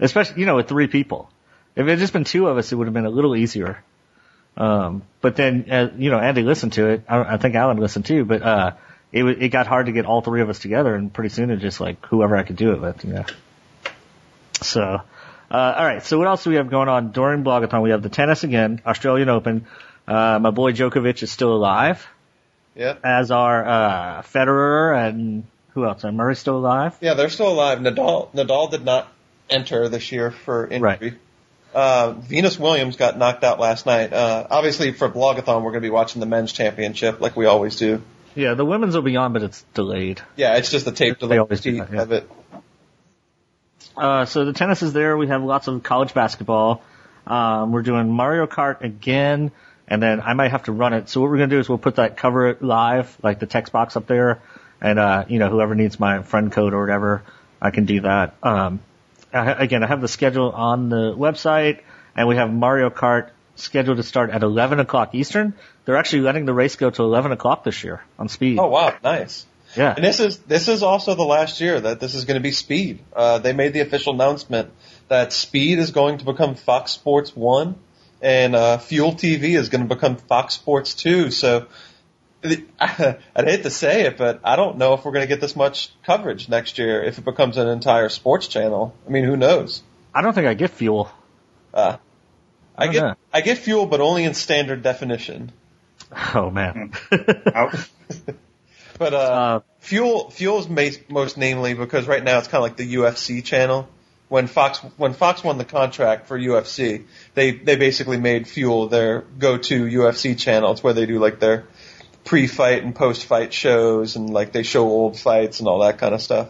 especially you know with three people. If it had just been two of us, it would have been a little easier. Um, but then uh, you know Andy listened to it. I, I think Alan listened too. But uh, it it got hard to get all three of us together, and pretty soon it just like whoever I could do it with, you know. So, uh, all right. So what else do we have going on during Blogathon? We have the tennis again, Australian Open. Uh, my boy Djokovic is still alive, Yeah, as are uh, Federer and who else? Uh, Murray still alive. yeah, they're still alive. Nadal, Nadal did not enter this year for injury. Right. Uh, Venus Williams got knocked out last night. Uh, obviously for Blogathon, we're going to be watching the men's championship like we always do. Yeah, the women's will be on, but it's delayed. Yeah, it's just a tape to They always do that, yeah. of it. Uh, so the tennis is there. We have lots of college basketball. Um, we're doing Mario Kart again, and then I might have to run it. So what we're gonna do is we'll put that cover it live, like the text box up there, and uh, you know whoever needs my friend code or whatever, I can do that. Um, I, again, I have the schedule on the website, and we have Mario Kart scheduled to start at 11 o'clock Eastern. They're actually letting the race go to 11 o'clock this year on speed. Oh wow, nice. yeah. And this is this is also the last year that this is going to be Speed. Uh, they made the official announcement that Speed is going to become Fox Sports One, and uh, Fuel TV is going to become Fox Sports Two. So <laughs> I'd hate to say it, but I don't know if we're going to get this much coverage next year if it becomes an entire sports channel. I mean, who knows? I don't think I get fuel. Uh, I don't get know. I get Fuel, but only in standard definition. <laughs> Oh man. <laughs> But uh, Uh, Fuel Fuel's most namely because right now it's kind of like the UFC channel. When Fox when Fox won the contract for UFC, they they basically made Fuel their go-to UFC channel. It's where they do like their pre-fight and post-fight shows and like they show old fights and all that kind of stuff.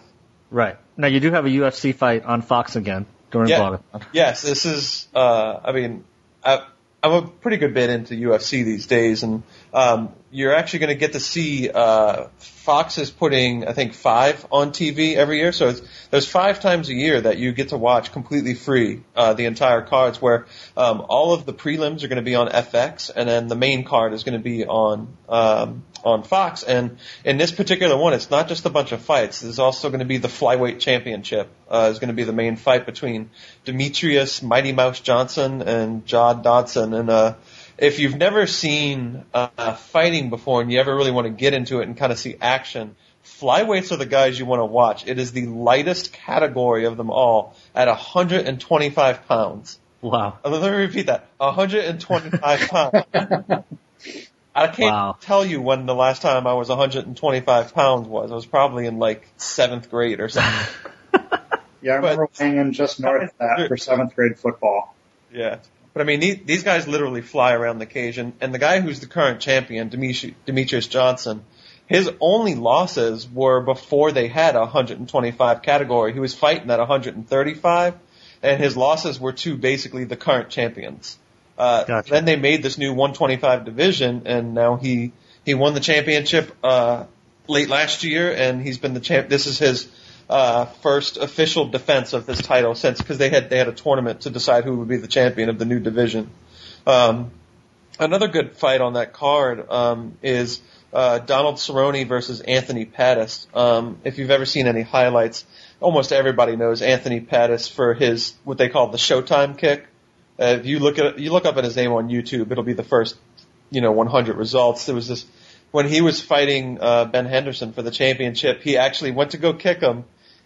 Right. Now you do have a UFC fight on Fox again during Yeah. Blogathon. Yes, this is. Uh, I mean, I, I'm a pretty good bit into UFC these days, and um, you're actually going to get to see uh, Fox is putting I think five on TV every year. So there's five times a year that you get to watch completely free uh, the entire cards. Where um, all of the prelims are going to be on FX, and then the main card is going to be on um, on Fox. And in this particular one, it's not just a bunch of fights. There's also going to be the flyweight championship. Uh, is going to be the main fight between Demetrius Mighty Mouse Johnson and John Dodson, and uh, if you've never seen uh, fighting before and you ever really want to get into it and kind of see action, flyweights are the guys you want to watch. It is the lightest category of them all at 125 pounds. Wow. Uh, Let me repeat that. 125 <laughs> pounds. I can't Wow. tell you when the last time I was 125 pounds was. I was probably in like seventh grade or something. <laughs> Yeah, I remember But- hanging just north of that for seventh grade football. Yeah. But I mean, these, these guys literally fly around the cage, and, and the guy who's the current champion, Demetri- Demetrius Johnson, his only losses were before they had a 125 category. He was fighting at 135, and his losses were to basically the current champions. Uh, Gotcha. Then they made this new 125 division, and now he he won the championship uh, late last year, and he's been the champ. This is his uh, first official defense of this title since because they had they had a tournament to decide who would be the champion of the new division. Um, another good fight on that card um, is uh, Donald Cerrone versus Anthony Pettis. Um, if you've ever seen any highlights, almost everybody knows Anthony Pettis for his what they call the Showtime kick. Uh, if you look at you look up at his name on YouTube, it'll be the first you know 100 results. There was this when he was fighting uh, Ben Henderson for the championship. He actually went to go kick him,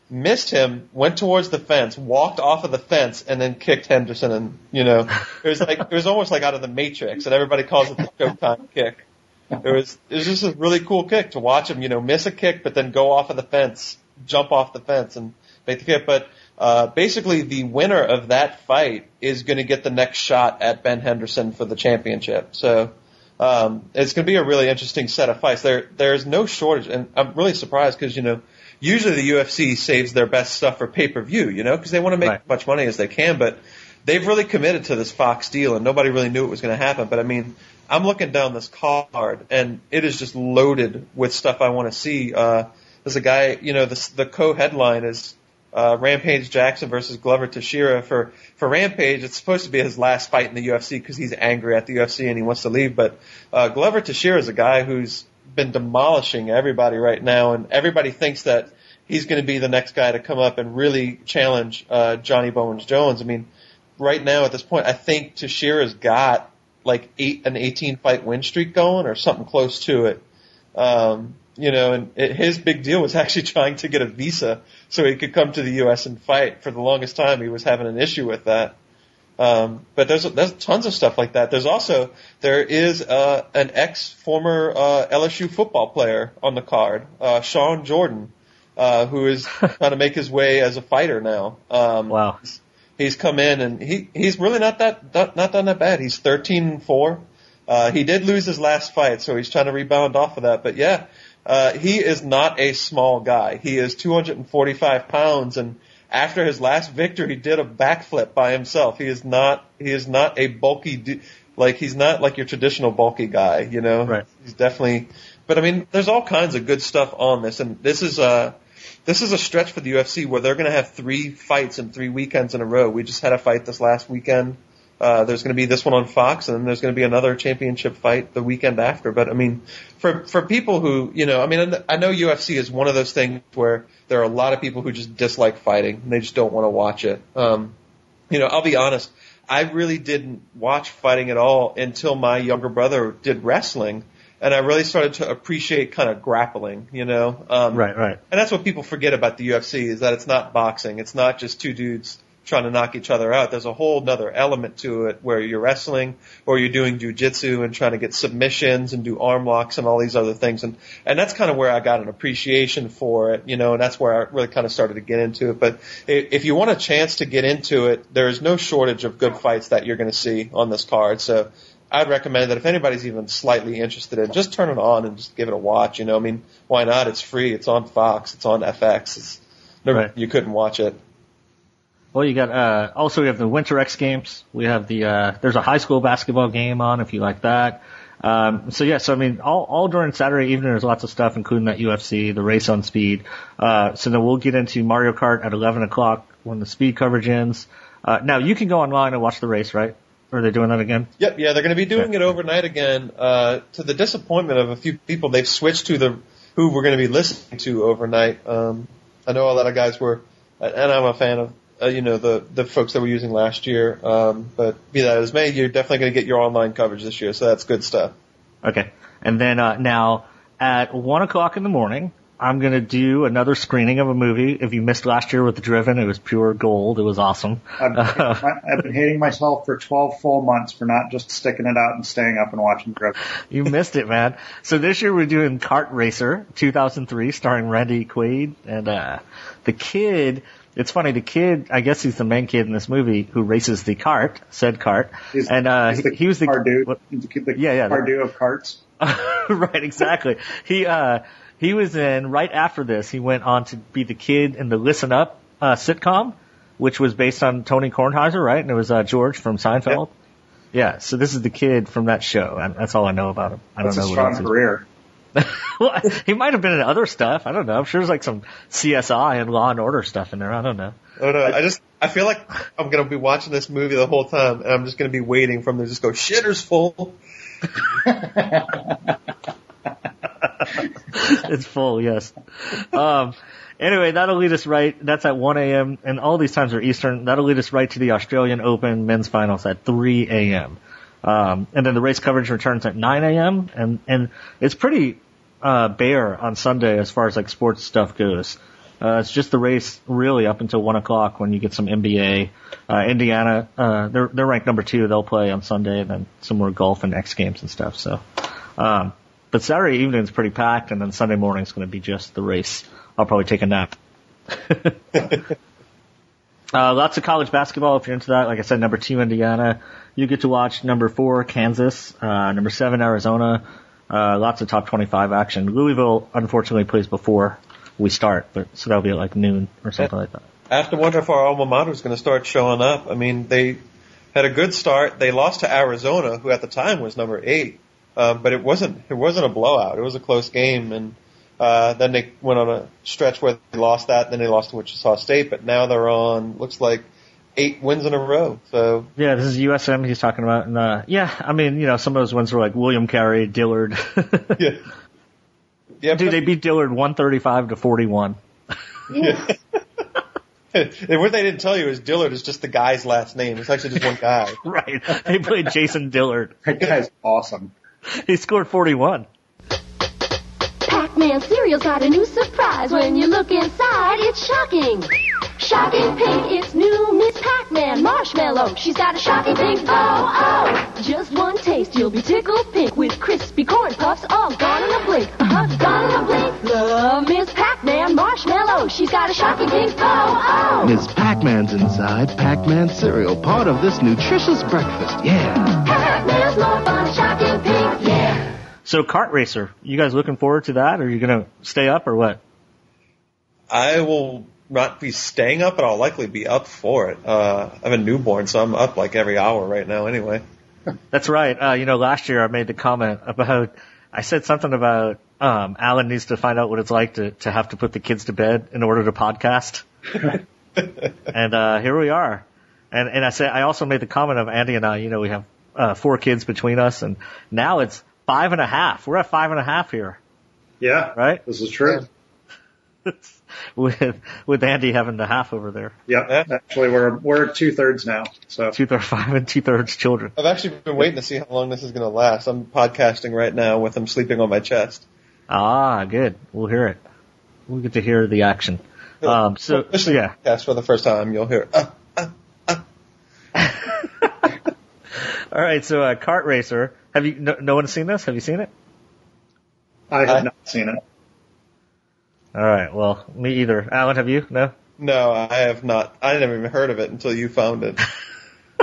missed him, went towards the fence, walked off of the fence, and then kicked Henderson. And you know, it was like it was almost like out of the Matrix, and everybody calls it the Showtime kick. It was it was just a really cool kick to watch him, you know, miss a kick, but then go off of the fence, jump off the fence, and make the kick. But uh, basically, the winner of that fight is going to get the next shot at Ben Henderson for the championship. So um, it's going to be a really interesting set of fights. There, there's no shortage, and I'm really surprised because you know, usually the UFC saves their best stuff for pay per view, you know, because they want to make Right. as much money as they can. But they've really committed to this Fox deal, and nobody really knew it was going to happen. But I mean, I'm looking down this card, and it is just loaded with stuff I want to see. Uh, there's a guy, you know, the, the co-headline is uh, Rampage Jackson versus Glover Teixeira. For for Rampage, it's supposed to be his last fight in the UFC because he's angry at the UFC and he wants to leave. But uh, Glover Teixeira is a guy who's been demolishing everybody right now, and everybody thinks that he's going to be the next guy to come up and really challenge uh, Johnny Bones Jones. I mean, right now at this point, I think Teixeira's got like eight an 18 fight win streak going or something close to it. Um, you know, and it, his big deal was <laughs> actually trying to get a visa so he could come to the U.S. and fight. For the longest time, he was having an issue with that. Um, but there's there's tons of stuff like that. There's also there is uh, an ex former uh, LSU football player on the card, uh, Shawn Jordan, uh, who is <laughs> trying to make his way as a fighter now. Um, Wow. he's, he's come in and he he's really not that not, not done that bad. He's 13 and four. Uh, he did lose his last fight, so he's trying to rebound off of that. But yeah, uh, he is not a small guy. He is 245 pounds, and after his last victory, he did a backflip by himself. He is not he is not a bulky du- like he's not like your traditional bulky guy. You know, Right. He's definitely. But I mean, there's all kinds of good stuff on this, and this is uh this is a stretch for the UFC where they're going to have three fights in three weekends in a row. We just had a fight this last weekend. Uh, there's going to be this one on Fox, and then there's going to be another championship fight the weekend after. But I mean, for for people who you know, I mean, I know UFC is one of those things where there are a lot of people who just dislike fighting and they just don't want to watch it. Um, you know, I'll be honest. I really didn't watch fighting at all until my younger brother did wrestling, and I really started to appreciate kind of grappling. You know, um, Right, right. and that's what people forget about the UFC is that it's not boxing. It's not just two dudes trying to knock each other out. There's a whole nother element to it where you're wrestling or you're doing jujitsu and trying to get submissions and do arm locks and all these other things. And, and that's kind of where I got an appreciation for it, you know, and that's where I really kind of started to get into it. But if you want a chance to get into it, there is no shortage of good fights that you're going to see on this card. So I'd recommend that if anybody's even slightly interested in, just turn it on and just give it a watch. You know, I mean, why not? It's free. It's on Fox. It's on FX. It's Right. you couldn't watch it. Well, you got uh, also we have the Winter X Games. We have the uh, there's a high school basketball game on if you like that. Um, so yeah, so I mean, all, all during Saturday evening, there's lots of stuff, including that UFC, the race on speed. Uh, so then we'll get into Mario Kart at 11 o'clock when the speed coverage ends. Uh, now you can go online and watch the race, right? Or are they doing that again? Yep, yeah, they're going to be doing it overnight again. Uh, to the disappointment of a few people, they've switched to the who we're going to be listening to overnight. Um, I know a lot of guys were, and I'm a fan of, uh, you know, the the folks that were using last year. Um, but be that as may, you're definitely going to get your online coverage this year, so that's good stuff. Okay. And then uh, now at one o'clock in the morning, I'm going to do another screening of a movie. If you missed last year with Driven, it was pure gold. It was awesome. I've, I've been hating myself for 12 full months for not just sticking it out and staying up and watching Driven. you missed it, man. So this year we're doing Kart Racer 2003 starring Randy Quaid and, uh, the kid, it's funny, the kid, I guess he's the main kid in this movie who races the cart, said cart. He's, and, uh, he's the he, he was the, car dude. what- the, Yeah, yeah, car dude of carts. <laughs> right, exactly. He uh he was in right after this. He went on to be the kid in the Listen Up uh, sitcom, which was based on Tony Kornheiser, right? And it was uh, George from Seinfeld. Yeah. So this is the kid from that show. And that's all I know about him. I That's don't know strong what else. career. <laughs> well, he might have been in other stuff. I don't know. I'm sure there's like some CSI and Law and Order stuff in there. I don't know. Oh no, I just I feel like I'm going to be watching this movie the whole time, and I'm just going to be waiting for them to just go shitters full. <laughs> it's full, yes. Um, anyway, that'll lead us right. That's at 1 a.m. and all these times are Eastern. That'll lead us right to the Australian Open men's finals at 3 a.m. Um, and then the race coverage returns at 9 a.m. and and it's pretty uh, bare on Sunday as far as like sports stuff goes. Uh, it's just the race really up until one o'clock when you get some NBA. Uh, Indiana, uh, they're they're ranked number two. They'll play on Sunday, and then some more golf and X Games and stuff. So, um, but Saturday evening is pretty packed, and then Sunday morning is going to be just the race. I'll probably take a nap. <laughs> uh, lots of college basketball if you're into that. Like I said, number two Indiana. You get to watch number four Kansas, uh, number seven Arizona. Uh, lots of top 25 action. Louisville unfortunately plays before we start, but so that'll be at like noon or something like that. To wonder if our alma mater is going to start showing up. I mean, they had a good start. They lost to Arizona, who at the time was number eight, um, but it wasn't it wasn't a blowout. It was a close game, and uh, then they went on a stretch where they lost that. Then they lost to Wichita State, but now they're on looks like eight wins in a row. So Yeah, this is USM he's talking about, and uh, yeah, I mean, you know, some of those wins were like William Carey, Dillard. <laughs> yeah, yeah. Dude, they beat Dillard 135 to 41. yeah. <laughs> and what they didn't tell you is Dillard is just the guy's last name. It's actually just one guy. <laughs> Right. They played Jason Dillard. That guy's awesome. He scored 41. Pac-Man cereal's got a new surprise. When you look inside, it's shocking. Shocking pink, it's new Miss Pac-Man Marshmallow. She's got a shocking pink, oh, oh. Just one taste, you'll be tickled pink with crispy corn puffs, all gone in a blink. Uh-huh, gone in a blink. Love Miss Pac-Man Marshmallow. She's got a shocking pink, oh, oh. Miss Pac-Man's inside Pac-Man cereal, part of this nutritious breakfast. Yeah. Pac-Man's more fun, shocking pink, yeah. So, Kart Racer, you guys looking forward to that, or are you going to stay up, or what? I will not be staying up, but I'll likely be up for it. Uh, I have a newborn, so I'm up like every hour right now anyway. <laughs> That's right. Uh, you know, last year I made the comment about, I said something about, um, Alan needs to find out what it's like to, to have to put the kids to bed in order to podcast. <laughs> and, uh, here we are. And, and I said, I also made the comment of Andy and I, you know, we have, uh, four kids between us and now it's five and a half. We're at five and a half here, Yeah. right? This is true. <laughs> with, with Andy having the half over there. Yeah. Actually, we're we're two thirds now. So Two thirds five and two thirds children. I've actually been waiting to see how long this is going to last. I'm podcasting right now with him sleeping on my chest. Ah, good. We'll hear it. We'll get to hear the action. Um, so, so Listening yeah. to the podcast for the first time, you'll hear. Uh, <laughs> All right. So, uh, kart racer. Have you? No, no one's seen this. Have you seen it? I have I- not seen it. All right. Well, me either. Alan, have you? No. no, I have not. I never even heard of it until you found it. <laughs> <laughs>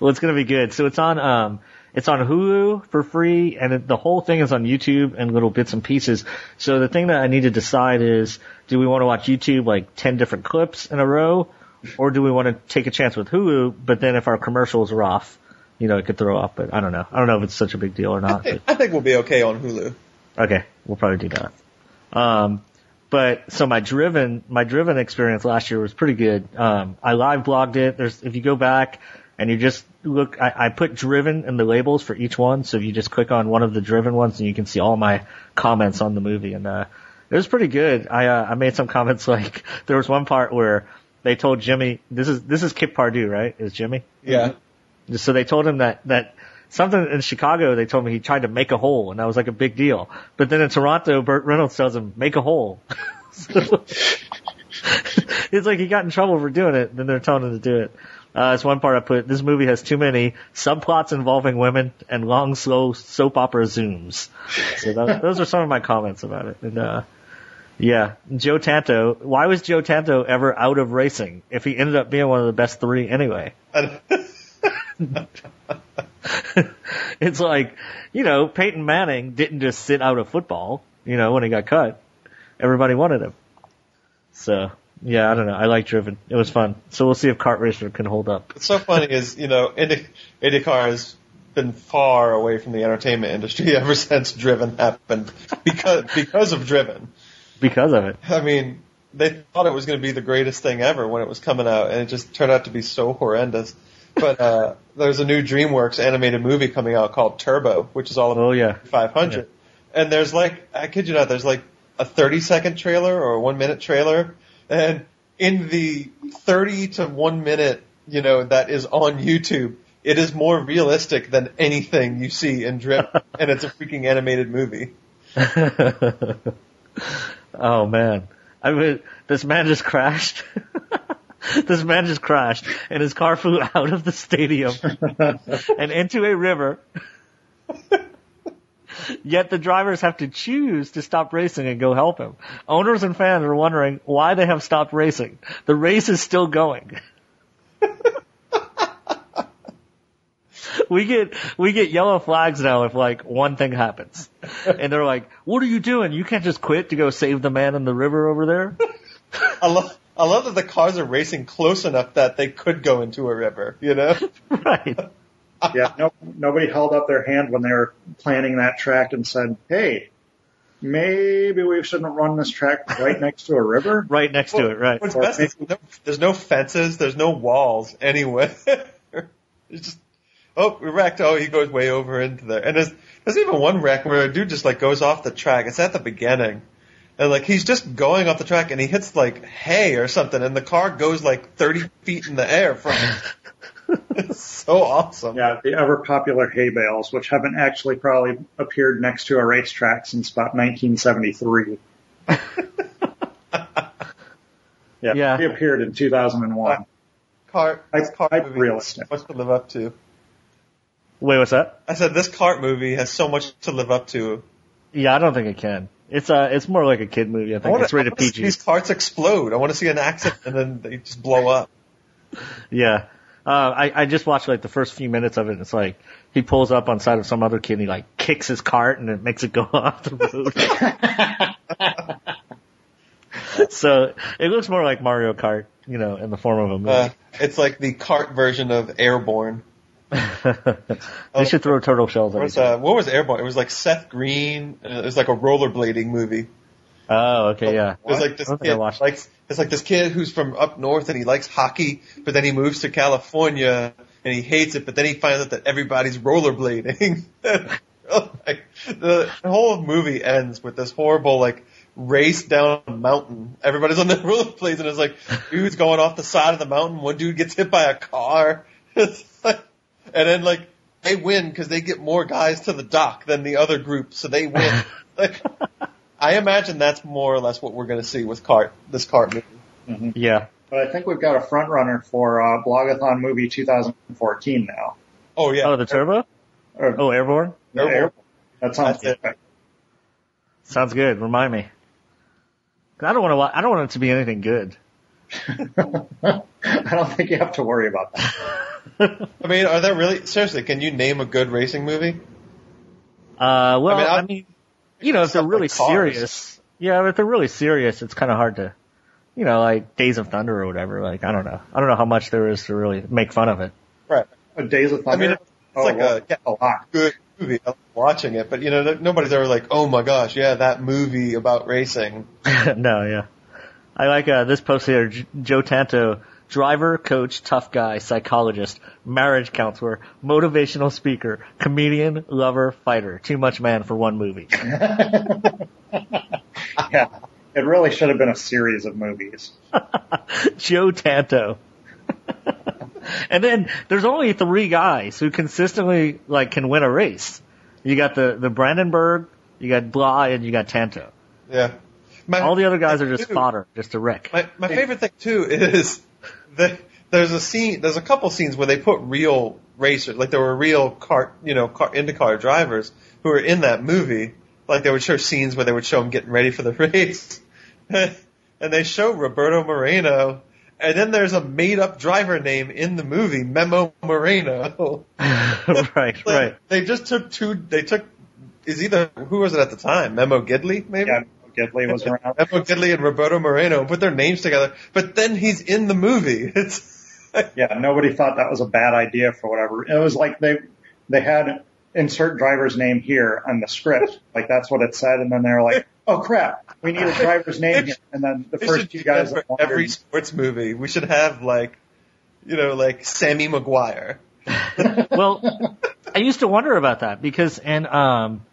Well, it's gonna be good. So it's on. Um, it's on Hulu for free, and it, the whole thing is on YouTube and little bits and pieces. So the thing that I need to decide is, do we want to watch YouTube like ten different clips in a row, or do we want to take a chance with Hulu? But then if our commercials are off, you know, it could throw off. But I don't know. I don't know if it's such a big deal or I not. think, I think we'll be okay on Hulu. Okay, we'll probably do that. Um, but so my driven my driven experience last year was pretty good. Um, I live blogged it. There's if you go back and you just look, I, I put driven in the labels for each one. So if you just click on one of the driven ones, and you can see all my comments on the movie, and uh, it was pretty good. I uh, I made some <laughs> comments like there was one part where they told Jimmy this is this is Kip Pardue, right? Is Jimmy? Yeah. So they told him that that something in Chicago. They told me he tried to make a hole, and that was like a big deal. But then in Toronto, Burt Reynolds tells him make a hole. <laughs> So- <laughs> it's like he got in trouble for doing it. and Then they're telling him to do it. Uh, it's one part I put. This movie has too many subplots involving women and long, slow soap opera zooms. So that, <laughs> those are some of my comments about it. And uh, yeah, Joe Tanto. Why was Joe Tanto ever out of racing if he ended up being one of the best three anyway? <laughs> it's like, you know, Peyton Manning didn't just sit out of football, you know, when he got cut. Everybody wanted him. So, yeah, I don't know. I like Driven. It was fun. So we'll see if Kart Racer can hold up. What's so funny is, you know, Indy, IndyCar has been far away from the entertainment industry <laughs> ever since Driven happened because because of Driven. Because of it. I mean, they thought it was going to be the greatest thing ever when it was coming out, and it just turned out to be so horrendous. But uh, there's a new DreamWorks animated movie coming out called Turbo, which is all about Oh yeah. 500. And there's like, I kid you not, there's like a 30 second trailer or a one minute trailer. And in the 30 to one minute, you know, that is on YouTube, it is more realistic than anything you see in Drip. <laughs> and it's a freaking animated movie. <laughs> oh man. I mean, this man just crashed. <laughs> <laughs> this man just crashed and his car flew <laughs> out of the stadium <laughs> and into a river. Yet the drivers have to choose to stop racing and go help him. Owners and fans are wondering why they have stopped racing. The race is still going. we get we get yellow flags now if like one thing happens, and they're like, "What are you doing? You can't just quit to go save the man in the river over there." I love, I love that the cars are racing close enough that they could go into a river, you know? <laughs> right. yeah, no, nobody held up their hand when they were planning that track and said, "Hey, maybe we shouldn't run this track right next to a river." <laughs> Right next to it. Right. What's Or best is maybe- no, there's no fences, there's no walls anywhere. <laughs> it's just, oh, we wrecked. Oh, he goes way over into there. And there's, there's even one wreck where a dude just like goes off the track. It's at the beginning. And like he's just going off the track and he hits like hay or something and the car goes like 30 feet in the air from him. <laughs> it's so awesome. Yeah, the ever popular hay bales, which haven't actually probably appeared next to a racetrack since about 1973. <laughs> yeah, Yeah. they appeared in 2001. Cart, this Hype- cart hype movie realistic. has so much to live up to. Wait, what's that? I said this cart movie has so much to live up to. Yeah, I don't think it can. It's uh, it's more like a kid movie. I I think wanna, it's rated I PG. These carts explode. I want to see an accident and then they just blow up. Yeah. Uh, I, I just watched like the first few minutes of it. And it's like he pulls up on side of some other kid and he like kicks his cart and it makes it go <laughs> off the road. <laughs> so it looks more like Mario Kart, you know, in the form of a movie. Uh, it's like the cart version of Airborne. <laughs> they should throw turtle shells was, uh, what was Airborne? It was like Seth Green. It was like a rollerblading movie. Oh, okay, yeah. It was like this I don't think I kid likes it's like this kid who's from up north and he likes hockey, but then he moves to California and he hates it, but then he finds out that everybody's rollerblading. <laughs> like, the whole movie ends with this horrible like race down a mountain. Everybody's on the <laughs> rollerblades and it's like dudes going off the side of the mountain. One dude gets hit by a car. It's like, and then like they win because they get more guys to the dock than the other group, so they win. <laughs> like, I imagine that's more or less what we're going to see with cart this cart movie. Yeah. But I think we've got a front runner for uh, Blogathon movie 2014 now. Oh yeah. Oh, the turbo? Or, Oh, Airborne? the airborne. That sounds That's it. good. Sounds good. Remind me. 'Cause I don't want to. I don't want it to be anything good. <laughs> I don't think you have to worry about that. <laughs> <laughs> I mean, are there really seriously? Can you name a good racing movie? Uh, well, I mean, I I- mean, you know, if they're really like serious, yeah, if they're really serious, it's kind of hard to, you know, like Days of Thunder or whatever. Like, I don't know. I don't know how much there is to really make fun of it. Right. Days of Thunder. I Thunder. mean, Oh, like well, a yeah, a lot. good movie. I like watching it, but you know, nobody's ever like, oh my gosh, yeah, that movie about racing. <laughs> no, yeah. I like uh, this post here. J- Joe Tanto, driver, coach, tough guy, psychologist, marriage counselor, motivational speaker, comedian, lover, fighter. Too much man for one movie. <laughs> Yeah. It really should have been a series of movies. <laughs> Joe Tanto. <laughs> and then there's only three guys who consistently like can win a race. You got the the Brandenburg, you got Bly, and you got Tanto. Yeah. My, All the other guys are just Dude. fodder, just a wreck. My my favorite thing too is the there's a scene there's a couple scenes where they put real racers like there were real car you know car IndyCar drivers who were in that movie. Like they would show scenes where they would show them getting ready for the <laughs> race. And they show Roberto Moreno and then there's a made up driver name in the movie Memo Moreno. <laughs> <laughs> Right, Like, right. they just took two they took is either who was it at the time? Memo Gidley maybe? Yeah, Gidley was around. Memo Gidley and Roberto Moreno put their names together, but then he's in the movie. <laughs> It's Yeah, nobody thought that was a bad idea for whatever. It was like they they had insert driver's name here on the script, like that's what it said, and then they were like, "Oh crap, we need a driver's name <laughs> here." And then the first two guys that that for every sports movie. We should have like, you know, like Sammy Maguire. <laughs> well, I used to wonder about that because, and um,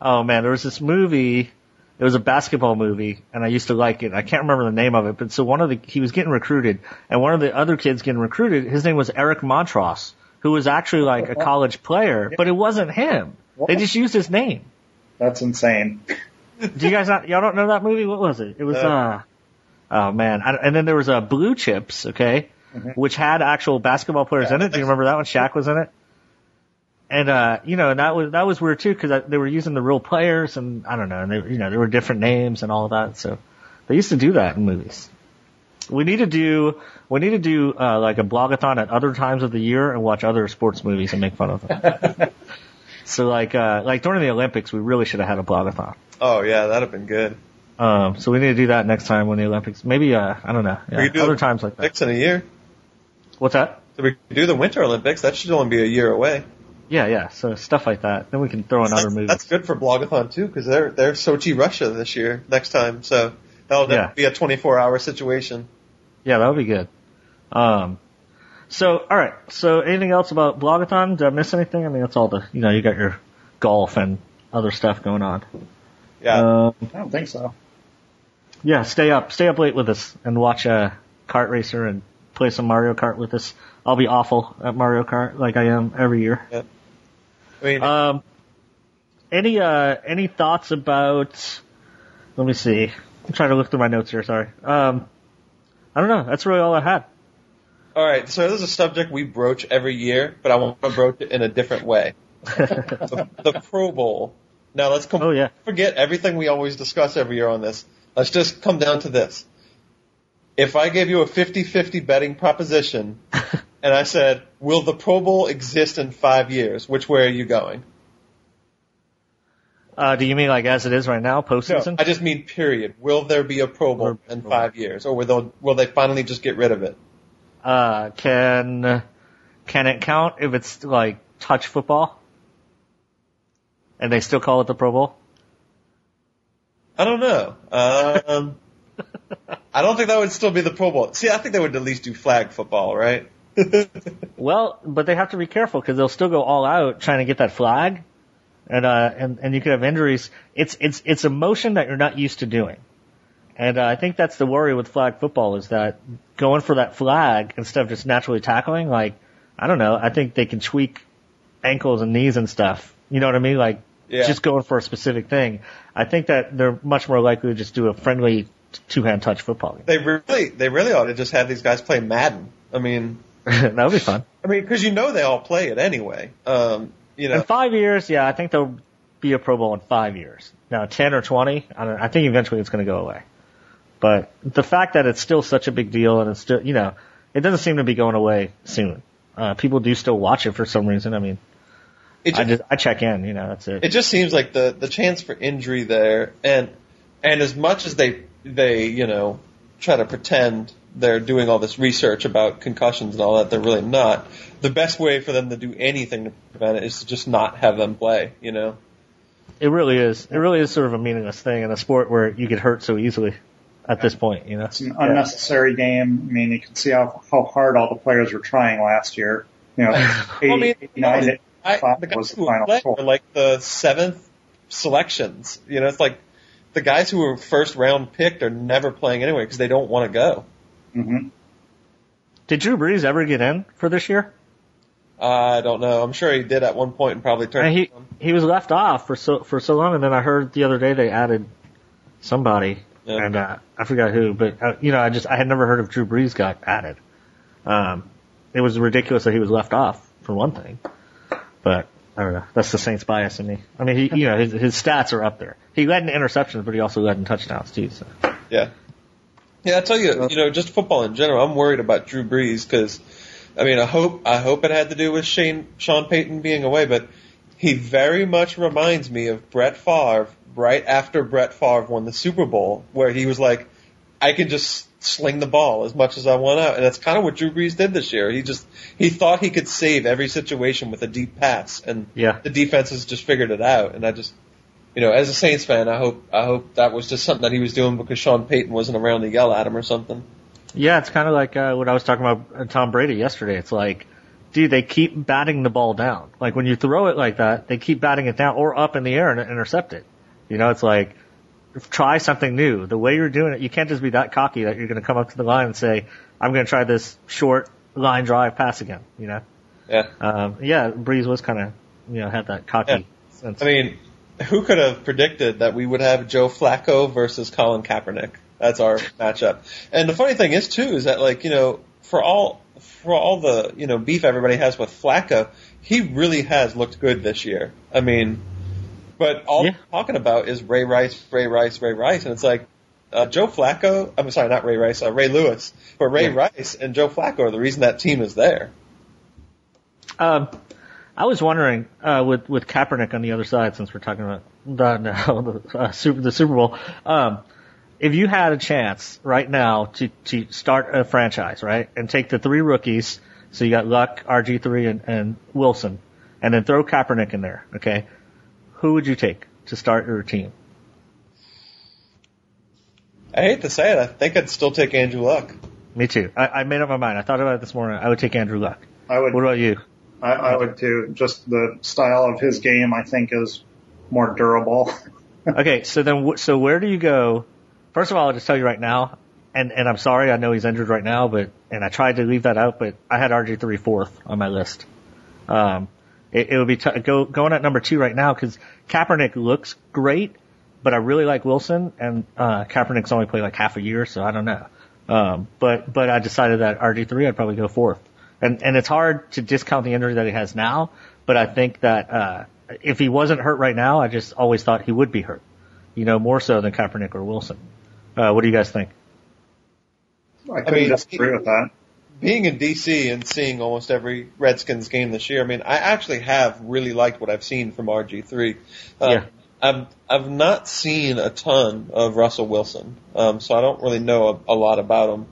oh man, there was this movie. It was a basketball movie, and I used to like it. I can't remember the name of it, but so one of the he was getting recruited, and one of the other kids getting recruited, his name was Eric Montross, who was actually like a college player, but it wasn't him. They just used his name. that's insane. Do you guys not? Y'all don't know that movie? What was it? It was No. uh, oh man, I, and then there was a uh, Blue Chips, okay, which had actual basketball players in it. Do you remember that one? Shaq was in it. And uh, you know, and that was that was weird too because they were using the real players, and I don't know, and they, you know, there were different names and all of that. So they used to do that in movies. We need to do we need to do uh, like a blogathon at other times of the year and watch other sports movies and make fun of them. <laughs> so like uh, like during the Olympics, we really should have had a blogathon. Oh yeah, that'd have been good. Um, so we need to do that next time when the Olympics. Maybe uh, I don't know. Yeah, we do other times like that. Olympics in a year. What's that? So we do the Winter Olympics. That should only be a year away. Yeah, yeah. So stuff like that. Then we can throw in other that's, movies. that's good for Blogathon too, because they're they're Sochi, Russia this year next time. So that'll Yeah. be a 24 hour situation. Yeah, that would be good. Um, so all right. So anything else about Blogathon? Did I miss anything? I mean, that's all the you know. You got your golf and other stuff going on. Yeah. Um, I don't think so. yeah. Stay up. Stay up late with us and watch uh, Kart Racer and play some Mario Kart with us. I'll be awful at Mario Kart like I am every year. I mean, Um, any uh, any thoughts about? Let me see. I'm trying to look through my notes here. Sorry. Um, I don't know. That's really all I had. all right. So this is a subject we broach every year, but I want to broach it in a different way. <laughs> the, the Pro Bowl. Now let's com- Oh yeah. forget everything we always discuss every year on this. Let's just come down to this. If I gave you a 50-50 betting proposition <laughs> and I said, will the Pro Bowl exist in five years, which way are you going? Uh, do you mean like as it is right now, No, postseason? I just mean period. Will there be a Pro Bowl in five years, or will they will they finally just get rid of it? Uh, can can it count if it's like touch football? And they still call it the Pro Bowl? I don't know. Um, <laughs> I don't think that would still be the Pro Bowl. See, I think they would at least do flag football, right? <laughs> Well, but they have to be careful because they'll still go all out trying to get that flag, and uh, and and you could have injuries. It's it's it's a motion that you're not used to doing, and uh, I think that's the worry with flag football is that going for that flag instead of just naturally tackling. Like I don't know, I think they can tweak ankles and knees and stuff. You know what I mean? Like Yeah. just going for a specific thing. I think that they're much more likely to just do a friendly two hand touch football game. They really, they really ought to just have these guys play Madden. I mean, <laughs> that would be fun. I mean, because you know they all play it anyway. Um, you know, In five years, yeah, I think there'll be a Pro Bowl in five years. Now, ten or twenty, I, don't, I think eventually it's going to go away. But the fact that it's still such a big deal and it's still, you know, it doesn't seem to be going away soon. Uh, people do still watch it for some reason. I mean, it I just, just I check in, you know, that's it. it just seems like the the chance for injury there, and and as much as they they you know try to pretend they're doing all this research about concussions and all that. They're really not. The best way for them to do anything to prevent it is to just not have them play. You know. It really is. It really is sort of a meaningless thing in a sport where you get hurt so easily at this point, you know. It's an unnecessary game. I mean, you can see how how hard all the players were trying last year. You know, <laughs> Well, I mean, 89 I, Five the was the who final play score. like the seventh selections. You know, it's like the guys who were first round picked are never playing anyway because they don't want to go. Hmm Did Drew Brees ever get in for this year? I don't know. I'm sure he did at one point and probably turned. And he he was left off for so for so long, and then I heard the other day they added somebody, Yeah. and uh, I forgot who, but uh, you know, I just I had never heard of Drew Brees got added. Um, it was ridiculous that he was left off for one thing, but I don't know. That's the Saints bias in me. I mean, he you know his his stats are up there. He led in interceptions, but he also led in touchdowns too. So. Yeah. Yeah, I tell you, you know, just football in general. I'm worried about Drew Brees because, I mean, I hope I hope it had to do with Shane Sean Payton being away, but he very much reminds me of Brett Favre right after Brett Favre won the Super Bowl, where he was like, I can just sling the ball as much as I want out, and that's kind of what Drew Brees did this year. He just he thought he could save every situation with a deep pass, and Yeah. the defenses just figured it out, and I just you know, as a Saints fan, I hope I hope that was just something that he was doing because Sean Payton wasn't around to yell at him or something. Yeah, it's kind of like uh, what I was talking about uh, Tom Brady yesterday. It's like, dude, they keep batting the ball down. Like when you throw it like that, they keep batting it down or up in the air and intercept it. You know, it's like try something new. The way you're doing it, you can't just be that cocky that you're going to come up to the line and say, "I'm going to try this short line drive pass again." You know, Yeah, um, yeah, Brees was kind of you know had that cocky Yeah. sense. I mean, who could have predicted that we would have Joe Flacco versus Colin Kaepernick? That's our matchup. And the funny thing is too is that like you know for all for all the you know beef everybody has with Flacco, he really has looked good this year. I mean, but all Yeah. we're talking about is Ray Rice, Ray Rice, Ray Rice, and it's like. Uh, Joe Flacco, I'm sorry, not Ray Rice, uh, Ray Lewis, but Ray Yeah. Rice and Joe Flacco are the reason that team is there. Um, I was wondering uh, with with Kaepernick on the other side, since we're talking about <laughs> the the uh, Super the Super Bowl. Um, if you had a chance right now to to start a franchise, right, and take the three rookies, so you got Luck, RG three, and, and Wilson, and then throw Kaepernick in there, okay, who would you take to start your team? I hate to say it, I think I'd still take Andrew Luck. Me too. I, I made up my mind. I thought about it this morning. I would take Andrew Luck. I would What about you? I, I would too. Just the style of his game, I think, is more durable. <laughs> Okay, so then, so where do you go? First of all, I'll just tell you right now, and and I'm sorry, I know he's injured right now, but and I tried to leave that out, but I had RG three fourth on my list. Um, it, it would be t- go going at number two right now because Kaepernick looks great, but I really like Wilson, and uh, Kaepernick's only played like half a year, so I don't know. Um, but but I decided that RG three I'd probably go fourth, and and it's hard to discount the injury that he has now, but I think that uh, if he wasn't hurt right now, I just always thought he would be hurt you know, more so than Kaepernick or Wilson. Uh, what do you guys think? I couldn't mean, disagree with that. being in DC and seeing almost every Redskins game this year, I mean, I actually have really liked what I've seen from RG3. Um, Yeah. I've, I've not seen a ton of Russell Wilson, um, so I don't really know a, a lot about him.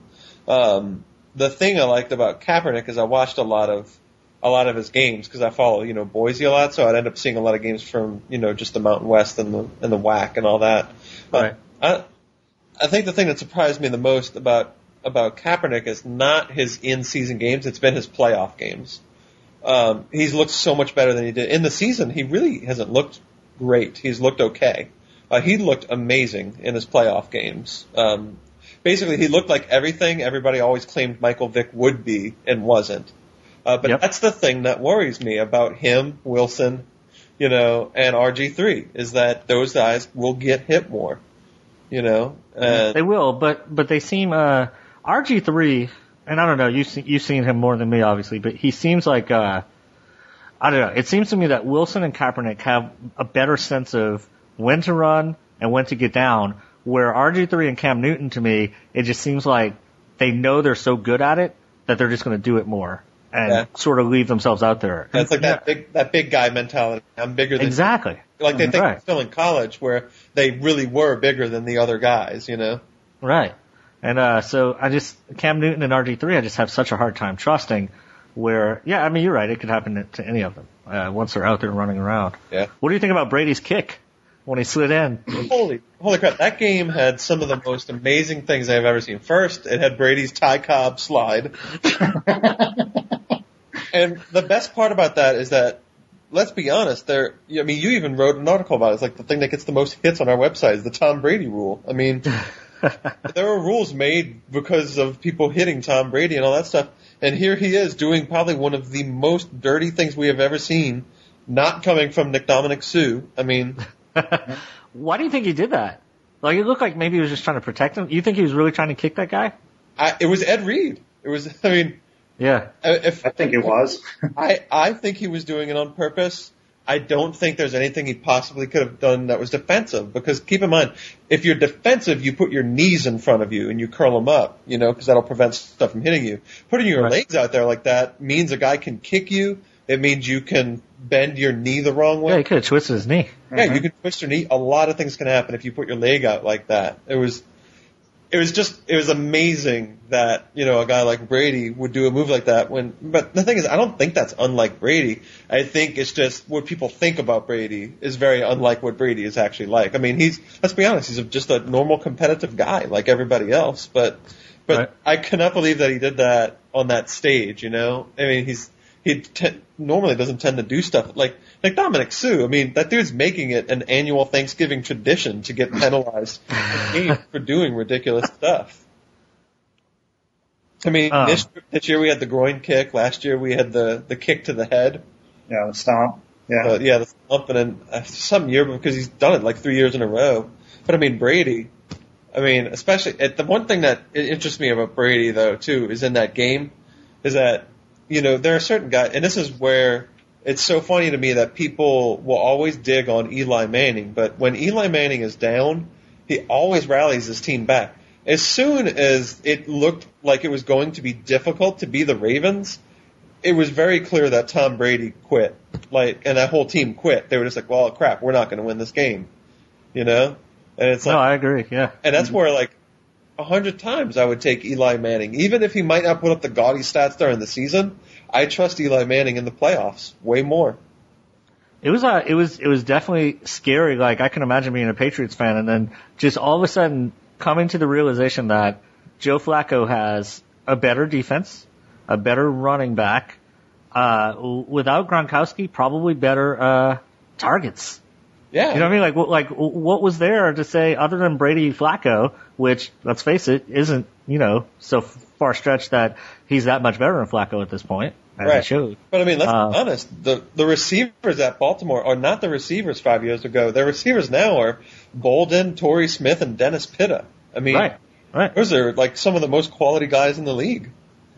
Um, the thing I liked about Kaepernick is I watched a lot of a lot of his games because I follow you know Boise a lot, so I'd end up seeing a lot of games from you know just the Mountain West and the and the WAC and all that. But I I think the thing that surprised me the most about about Kaepernick is not his in season games; it's been his playoff games. Um, he's looked so much better than he did in the season. He really hasn't looked great. He's looked okay. Uh, he looked amazing in his playoff games. Um, basically, he looked like everything everybody always claimed Michael Vick would be and wasn't. Uh, but Yep. that's the thing that worries me about him, Wilson, you know, and RG3 is that those guys will get hit more, you know. And They will, but but they seem uh, RG three, and I don't know. You've you've seen him more than me, obviously, but he seems like uh, I don't know. It seems to me that Wilson and Kaepernick have a better sense of when to run and when to get down. Where RG three and Cam Newton, to me, it just seems like they know they're so good at it that they're just going to do it more and Yeah. sort of leave themselves out there. That's like that big that big guy mentality. I'm bigger than exactly. like they think Right. still in college where they really were bigger than the other guys, you know. Right. And uh, so I just Cam Newton and RG three, I just have such a hard time trusting. Where yeah, I mean you're right, it could happen to any of them uh, once they're out there running around. Yeah. What do you think about Brady's kick when he slid in? Holy, holy crap! That game had some of the most amazing things I've ever seen. First, it had Brady's Ty Cobb slide, <laughs> and the best part about that is that, let's be honest, there. I mean, you even wrote an article about it. It's like the thing that gets the most hits on our website is the Tom Brady rule. I mean, <laughs> there are rules made because of people hitting Tom Brady and all that stuff, and here he is doing probably one of the most dirty things we have ever seen. Not coming from Ndamukong Suh. I mean, <laughs> Why do you think he did that? Like it looked like maybe he was just trying to protect him. You think he was really trying to kick that guy? I, it was Ed Reed. It was. I mean, Yeah. if I think it was. <laughs> I I think he was doing it on purpose. I don't think there's anything he possibly could have done that was defensive. Because keep in mind, if you're defensive, you put your knees in front of you and you curl them up, you know, because that'll prevent stuff from hitting you. Putting your Right. legs out there like that means a guy can kick you. It means you can bend your knee the wrong way. Yeah, he could have twisted his knee. Yeah, you can twist your knee. A lot of things can happen if you put your leg out like that. It was, it was just, it was amazing that you know a guy like Brady would do a move like that. When, but the thing is, I don't think that's unlike Brady. I think it's just what people think about Brady is very unlike what Brady is actually like. I mean, he's let's be honest, he's just a normal competitive guy like everybody else. But, but Right. I cannot believe that he did that on that stage. You know, I mean, he's he te- normally doesn't tend to do stuff like like Ndamukong Suh. I mean, that dude's making it an annual Thanksgiving tradition to get penalized for doing ridiculous stuff. I mean, Um. this, this year we had the groin kick. Last year we had the the kick to the head. Yeah, the stomp. Yeah. Uh, yeah, the stomp, and then uh, some year because he's done it like three years in a row. But I mean, Brady. I mean, especially at the one thing that interests me about Brady though too is in that game, is that you know there are certain guys, and this is where it's so funny to me that people will always dig on Eli Manning, but when Eli Manning is down, he always rallies his team back. As soon as it looked like it was going to be difficult to be the Ravens, it was very clear that Tom Brady quit. Like, and that whole team quit. They were just like, well, crap, we're not going to win this game. You know? And it's like, No, I agree. Yeah. and that's mm-hmm. where like a hundred times I would take Eli Manning, even if he might not put up the gaudy stats during the season. I trust Eli Manning in the playoffs way more. It was uh, it was it was definitely scary. Like I can imagine being a Patriots fan and then just all of a sudden coming to the realization that Joe Flacco has a better defense, a better running back, uh, without Gronkowski, probably better uh, targets. Yeah. You know what I mean? Like, like what was there to say other than Brady Flacco, which let's face it, isn't you know so far stretched that he's that much better than Flacco at this point, as Right. showed. But I mean, let's Uh, be honest. The the receivers at Baltimore are not the receivers five years ago. Their receivers now are Boldin, Torrey Smith, and Dennis Pitta. I mean, Right, right. those are like some of the most quality guys in the league.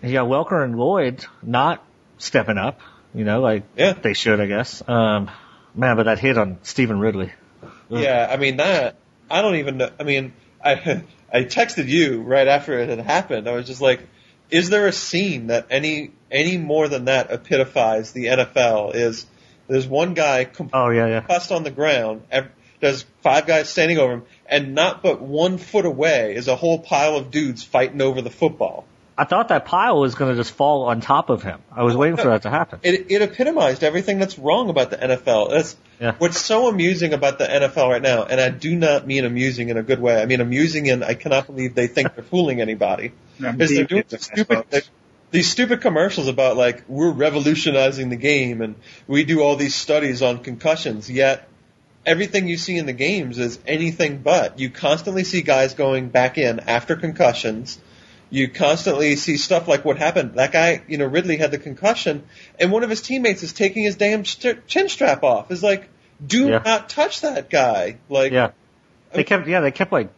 Yeah, Welker and Lloyd not stepping up, you know, like Yeah. they should, I guess. Um, man, but that hit on Stevan Ridley. Ugh. Yeah, I mean that. I don't even know. I mean, I I texted you right after it had happened. I was just like, is there a scene that any any more than that epitophizes the NFL? Is there's one guy com- Oh yeah, yeah. concussed on the ground. There's five guys standing over him, and not but one foot away is a whole pile of dudes fighting over the football. I thought that pile was going to just fall on top of him. I was waiting for that to happen. <laughs> It, it epitomized everything that's wrong about the NFL. That's Yeah. what's so amusing about the NFL right now, and I do not mean amusing in a good way. I mean amusing in I cannot believe they think they're fooling anybody. Yeah, Is they're doing devious, these I stupid these stupid commercials about like we're revolutionizing the game and we do all these studies on concussions, yet everything you see in the games is anything but. You constantly see guys going back in after concussions. You constantly see stuff like what happened. That guy, you know, Ridley had the concussion, and one of his teammates is taking his damn st- chin strap off. Is like, do Yeah. not touch that guy. Like, Yeah, they kept yeah they kept like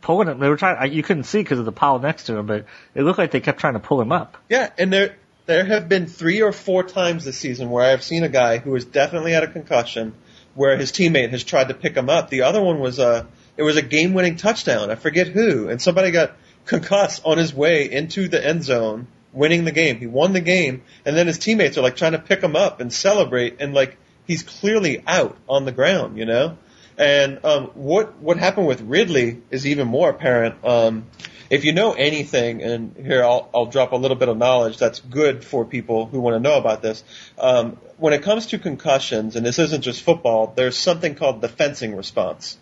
pulling him. They were trying. I- You couldn't see because of the pile next to him, but it looked like they kept trying to pull him up. Yeah, and there there have been three or four times this season where I've seen a guy who has definitely had a concussion, where his teammate has tried to pick him up. The other one was a it was a game winning touchdown. I forget who, and somebody got concussed on his way into the end zone, winning the game. He won the game, and then his teammates are like trying to pick him up and celebrate, and like he's clearly out on the ground, you know. And um, what what happened with Ridley is even more apparent. Um, if you know anything, and here I'll, I'll drop a little bit of knowledge that's good for people who want to know about this. Um, when it comes to concussions, and this isn't just football, there's something called the fencing response.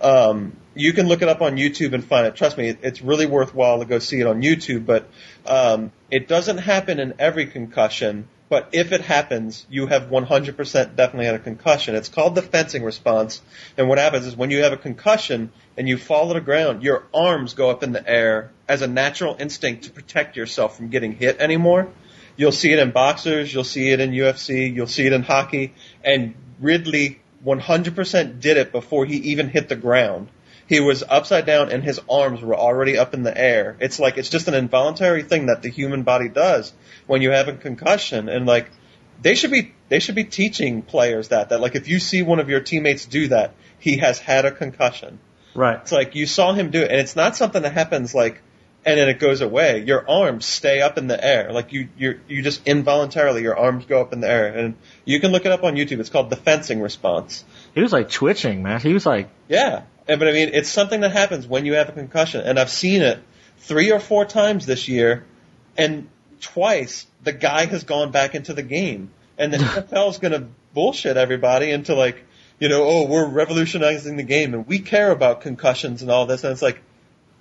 Um, you can look it up on YouTube and find it. Trust me, it's really worthwhile to go see it on YouTube. But um, it doesn't happen in every concussion. But if it happens, you have 100% definitely had a concussion. It's called the fencing response. And what happens is when you have a concussion and you fall to the ground, your arms go up in the air as a natural instinct to protect yourself from getting hit anymore. You'll see it in boxers, you'll see it in UFC, you'll see it in hockey, and Ridley 100% did it before he even hit the ground. He was upside down and his arms were already up in the air. It's like, it's just an involuntary thing that the human body does when you have a concussion. And like, they should be, they should be teaching players that, that like if you see one of your teammates do that, he has had a concussion. Right. It's like you saw him do it, and it's not something that happens like, and then it goes away. Your arms stay up in the air, like you you you just involuntarily your arms go up in the air, and you can look it up on YouTube. It's called the fencing response. He was like twitching, man. He was like, Yeah, but I mean it's something that happens when you have a concussion, and I've seen it three or four times this year, and twice the guy has gone back into the game, and the <laughs> NFL is going to bullshit everybody into like you know, oh, we're revolutionizing the game and we care about concussions and all this. And it's like,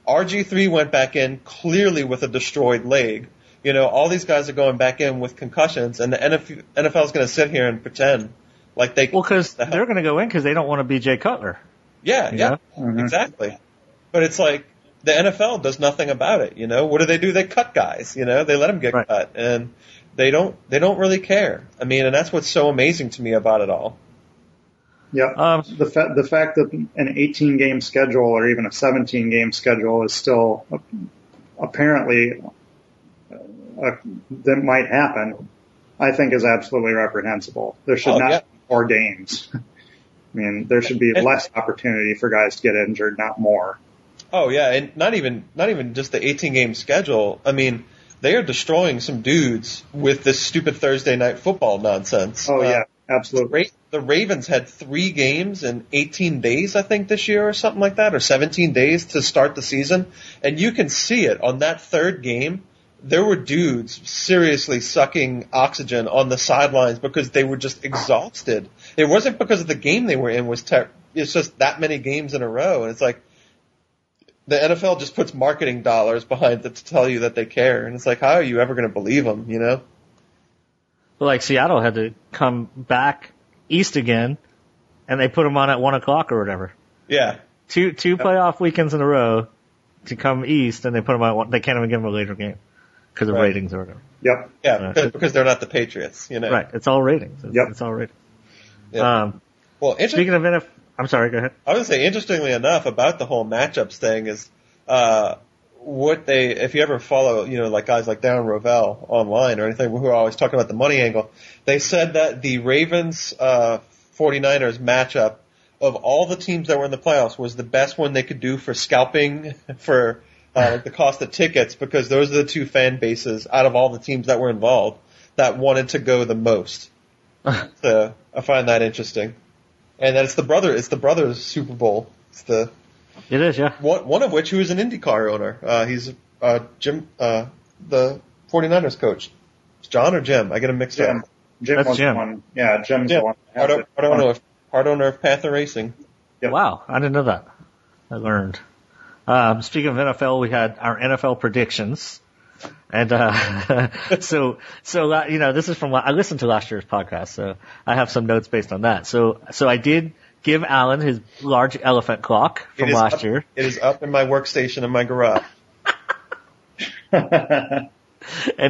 RG3 went back in clearly with a destroyed leg. You know, all these guys are going back in with concussions and the NFL, NFL is going to sit here and pretend like they, well, because the they're going to go in because they don't want to be Jay Cutler. yeah, yeah, Mhm. exactly. But it's like, the NFL does nothing about it, you know? What do they do? They cut guys, you know? They let them get Right. cut and they don't, they don't really care. I mean, and that's what's so amazing to me about it all. Yep. Um, the fa- the fact that an 18 game schedule or even a 17 game schedule is still uh, apparently uh, that might happen, I think is absolutely reprehensible. There should Oh, not yeah. be more games. <laughs> I mean, there should be And- less opportunity for guys to get injured, not more. Oh yeah, and not even not even just the 18 game schedule. I mean, they are destroying some dudes with this stupid Thursday night football nonsense. Oh Uh, yeah, absolutely. The Ravens had three games in 18 days, I think, this year or something like that, or 17 days to start the season. And you can see it on that third game. There were dudes seriously sucking oxygen on the sidelines because they were just exhausted. It wasn't because of the game they were in was ter- it's just that many games in a row. And it's like, the NFL just puts marketing dollars behind it to tell you that they care. And it's like, how are you ever going to believe them, you know? Like Seattle had to come back east again, and they put them on at one o'clock or whatever. Yeah. Two two playoff weekends in a row to come east, and they put them on. One, they can't even give them a later game because of Right. ratings or whatever. Yep. Yeah, Uh, because, they're not the Patriots, you know? Right. It's all ratings. It's, Yep. it's all ratings. Yeah. Um, well, inter- speaking of NFL, I'm sorry. Go ahead. I would say, interestingly enough, about the whole matchups thing is, uh, what they, if you ever follow, you know, like guys like Darren Rovell online or anything who are always talking about the money angle, they said that the Ravens, uh, 49ers matchup of all the teams that were in the playoffs was the best one they could do for scalping <laughs> for, uh, like the cost of tickets because those are the two fan bases out of all the teams that were involved that wanted to go the most. <laughs> so I find that interesting. And then it's the brother, it's the brothers Super Bowl. It's the, It is, yeah. one, one of which who is an IndyCar owner. Uh, he's, uh, Jim, uh, the 49ers coach. It's John or Jim? I get him mixed Jim. up. Jim That's was Jim. the one. Yeah, Jim's Yeah. the one. that Part, has o- it. part owner of, part owner of Panther Racing. Yep. Wow, I didn't know that. I learned. Um, speaking of NFL, we had our NFL predictions, and uh, <laughs> so so uh, you know this is from I listened to last year's podcast, so I have some notes based on that. So so I did give Alan his large elephant clock from last up- year, It is up in my workstation in my garage. <laughs> <laughs> and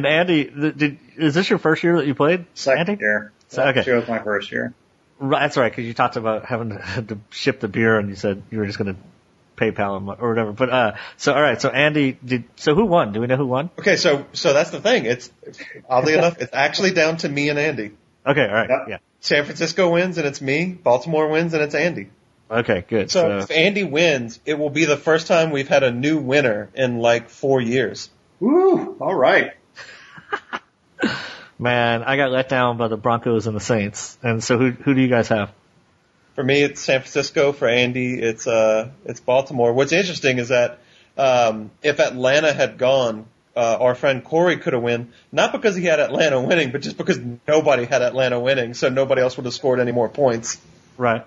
Andy, th- did is this your first year that you played? Second Andy? year. So- okay. She was my first year. Right, that's right, because you talked about having to, to ship the beer, and you said you were just going to PayPal him or whatever. But uh, so all right, so Andy did. So who won? Do we know who won? Okay, so, so that's the thing. It's, oddly enough, it's actually down to me and Andy. Okay, all right, Yep. yeah. San Francisco wins and it's me. Baltimore wins and it's Andy. Okay, good. So So, if Andy wins, it will be the first time we've had a new winner in like four years. Woo! All right. <laughs> man, I got let down by the Broncos and the Saints. And so who who do you guys have? For me, it's San Francisco. For Andy, it's uh, it's Baltimore. What's interesting is that um, if Atlanta had gone, uh, our friend Corey could have won, not because he had Atlanta winning, but just because nobody had Atlanta winning, so nobody else would have scored any more points. Right.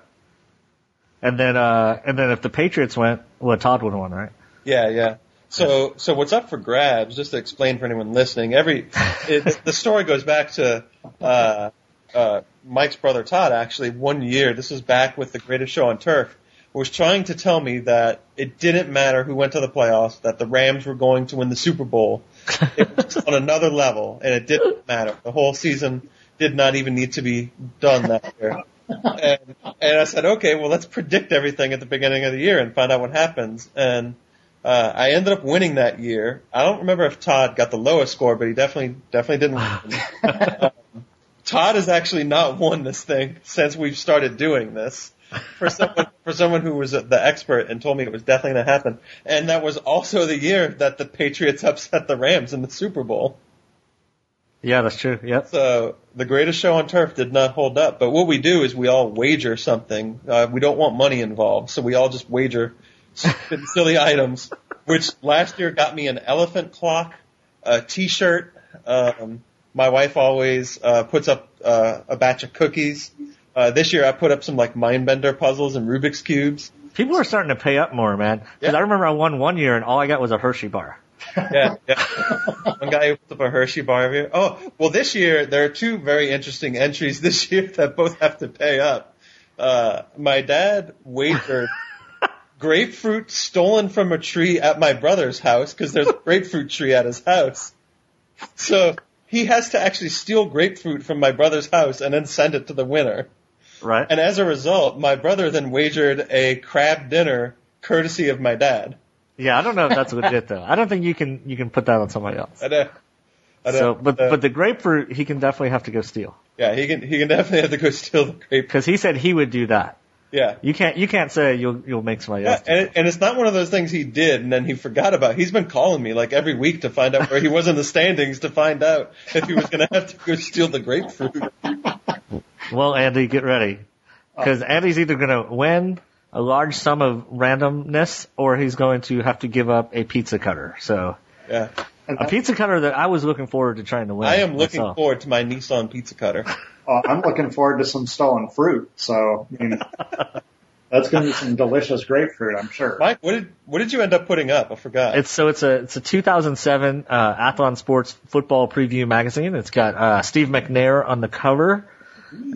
And then, uh, and then if the Patriots went, well, Todd would have won, right? Yeah, yeah. So, so what's up for grabs? Just to explain for anyone listening, every it, the story goes back to uh, uh, Mike's brother Todd. Actually, one year, this is back with the Greatest Show on Turf, was trying to tell me that it didn't matter who went to the playoffs, that the Rams were going to win the Super Bowl. <laughs> It was on another level, and it didn't matter. The whole season did not even need to be done that year. And, and I said, okay, well, let's predict everything at the beginning of the year and find out what happens. And uh, I ended up winning that year. I don't remember if Todd got the lowest score, but he definitely definitely didn't win. um, Todd has actually not won this thing since we've started doing this. For someone for someone who was the expert and told me it was definitely going to happen, and that was also the year that the Patriots upset the Rams in the Super Bowl. Yeah, that's true. Yeah. So the greatest show on turf did not hold up. But what we do is we all wager something. Uh, we don't want money involved, so we all just wager <laughs> silly items. Which last year got me an elephant clock, a T-shirt. Um, my wife always uh, puts up uh, a batch of cookies. Uh, this year I put up some like Mindbender puzzles and Rubik's cubes. People are starting to pay up more, man. Because Yeah. I remember I won one year and all I got was a Hershey bar. yeah, yeah. <laughs> One guy who puts up a Hershey bar year. Oh, well, this year there are two very interesting entries <laughs> this year that both have to pay up. Uh, my dad wagered <laughs> grapefruit stolen from a tree at my brother's house because there's a grapefruit tree at his house. So he has to actually steal grapefruit from my brother's house and then send it to the winner. Right. And as a result, my brother then wagered a crab dinner courtesy of my dad. yeah, I don't know if that's legit though. I don't think you can you can put that on somebody else. I know. I know. So, but Uh, but the grapefruit he can definitely have to go steal Yeah, he can he can definitely have to go <laughs> steal the grapefruit because he said he would do that. Yeah. You can't you can't say you'll you'll make somebody Yeah, else. and, it, and it's not one of those things he did and then he forgot about. He's been calling me like every week to find out where he was in the standings to find out if he was going to have to go steal the grapefruit. <laughs> Well, Andy, get ready. Because oh. Andy's either going to win a large sum of randomness or he's going to have to give up a pizza cutter. So, Yeah, a pizza cutter that I was looking forward to trying to win. I am looking myself. forward to my Nissan pizza cutter. <laughs> Uh, I'm looking forward to some stolen fruit. So I mean, that's going to be some delicious grapefruit, I'm sure. Mike, what did what did you end up putting up? I forgot. It's so it's a it's a 2007 uh, Athlon Sports Football Preview magazine. It's got uh, Steve McNair on the cover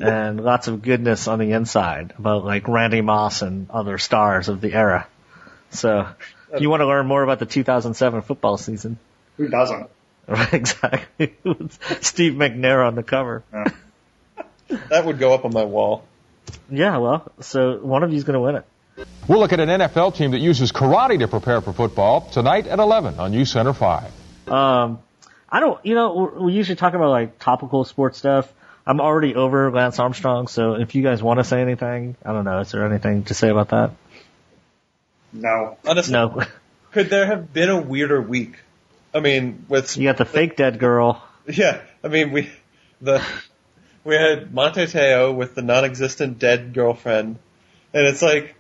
and lots of goodness on the inside about like Randy Moss and other stars of the era. So, if you want to learn more about the 2007 football season, Who doesn't? right? <laughs> Exactly. <laughs> Steve McNair on the cover. That would go up on my wall. Yeah, well, so one of you's going to win it. We'll look at an NFL team that uses karate to prepare for football tonight at 11 on NewsCenter 5. Um, I don't, you know, we- we usually talk about like topical sports stuff. I'm already over Lance Armstrong, so if you guys want to say anything, I don't know, is there anything to say about that? No. Honestly, No. <laughs> could there have been a weirder week? I mean, with You got the fake dead girl. Yeah, I mean we the we had Manti Te'o with the non-existent dead girlfriend, and it's like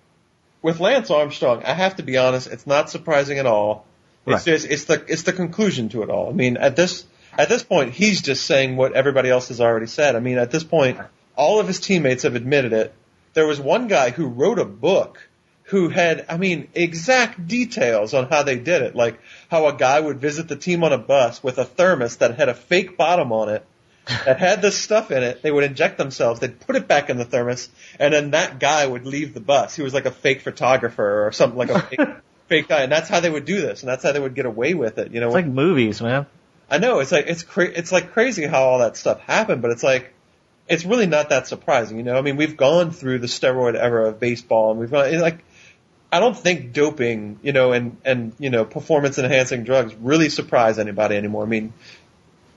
with Lance Armstrong. I have to be honest; it's not surprising at all. It's just it's the it's the conclusion to it all. I mean, at this at this point, he's just saying what everybody else has already said. I mean, at this point, all of his teammates have admitted it. There was one guy who wrote a book who had, I mean, exact details on how they did it. Like how a guy would visit the team on a bus with a thermos that had a fake bottom on it, that had this stuff in it. They would inject themselves. They'd put it back in the thermos, and then that guy would leave the bus. He was like a fake photographer or something like a fake, <laughs> fake guy, and that's how they would do this, and that's how they would get away with it. You know, It's like movies, man. I know it's like it's cra- it's like crazy how all that stuff happened, but it's like it's really not that surprising, you know. I mean, we've gone through the steroid era of baseball, and we've gone like I don't think doping, you know, and and you know performance enhancing drugs really surprise anybody anymore. I mean,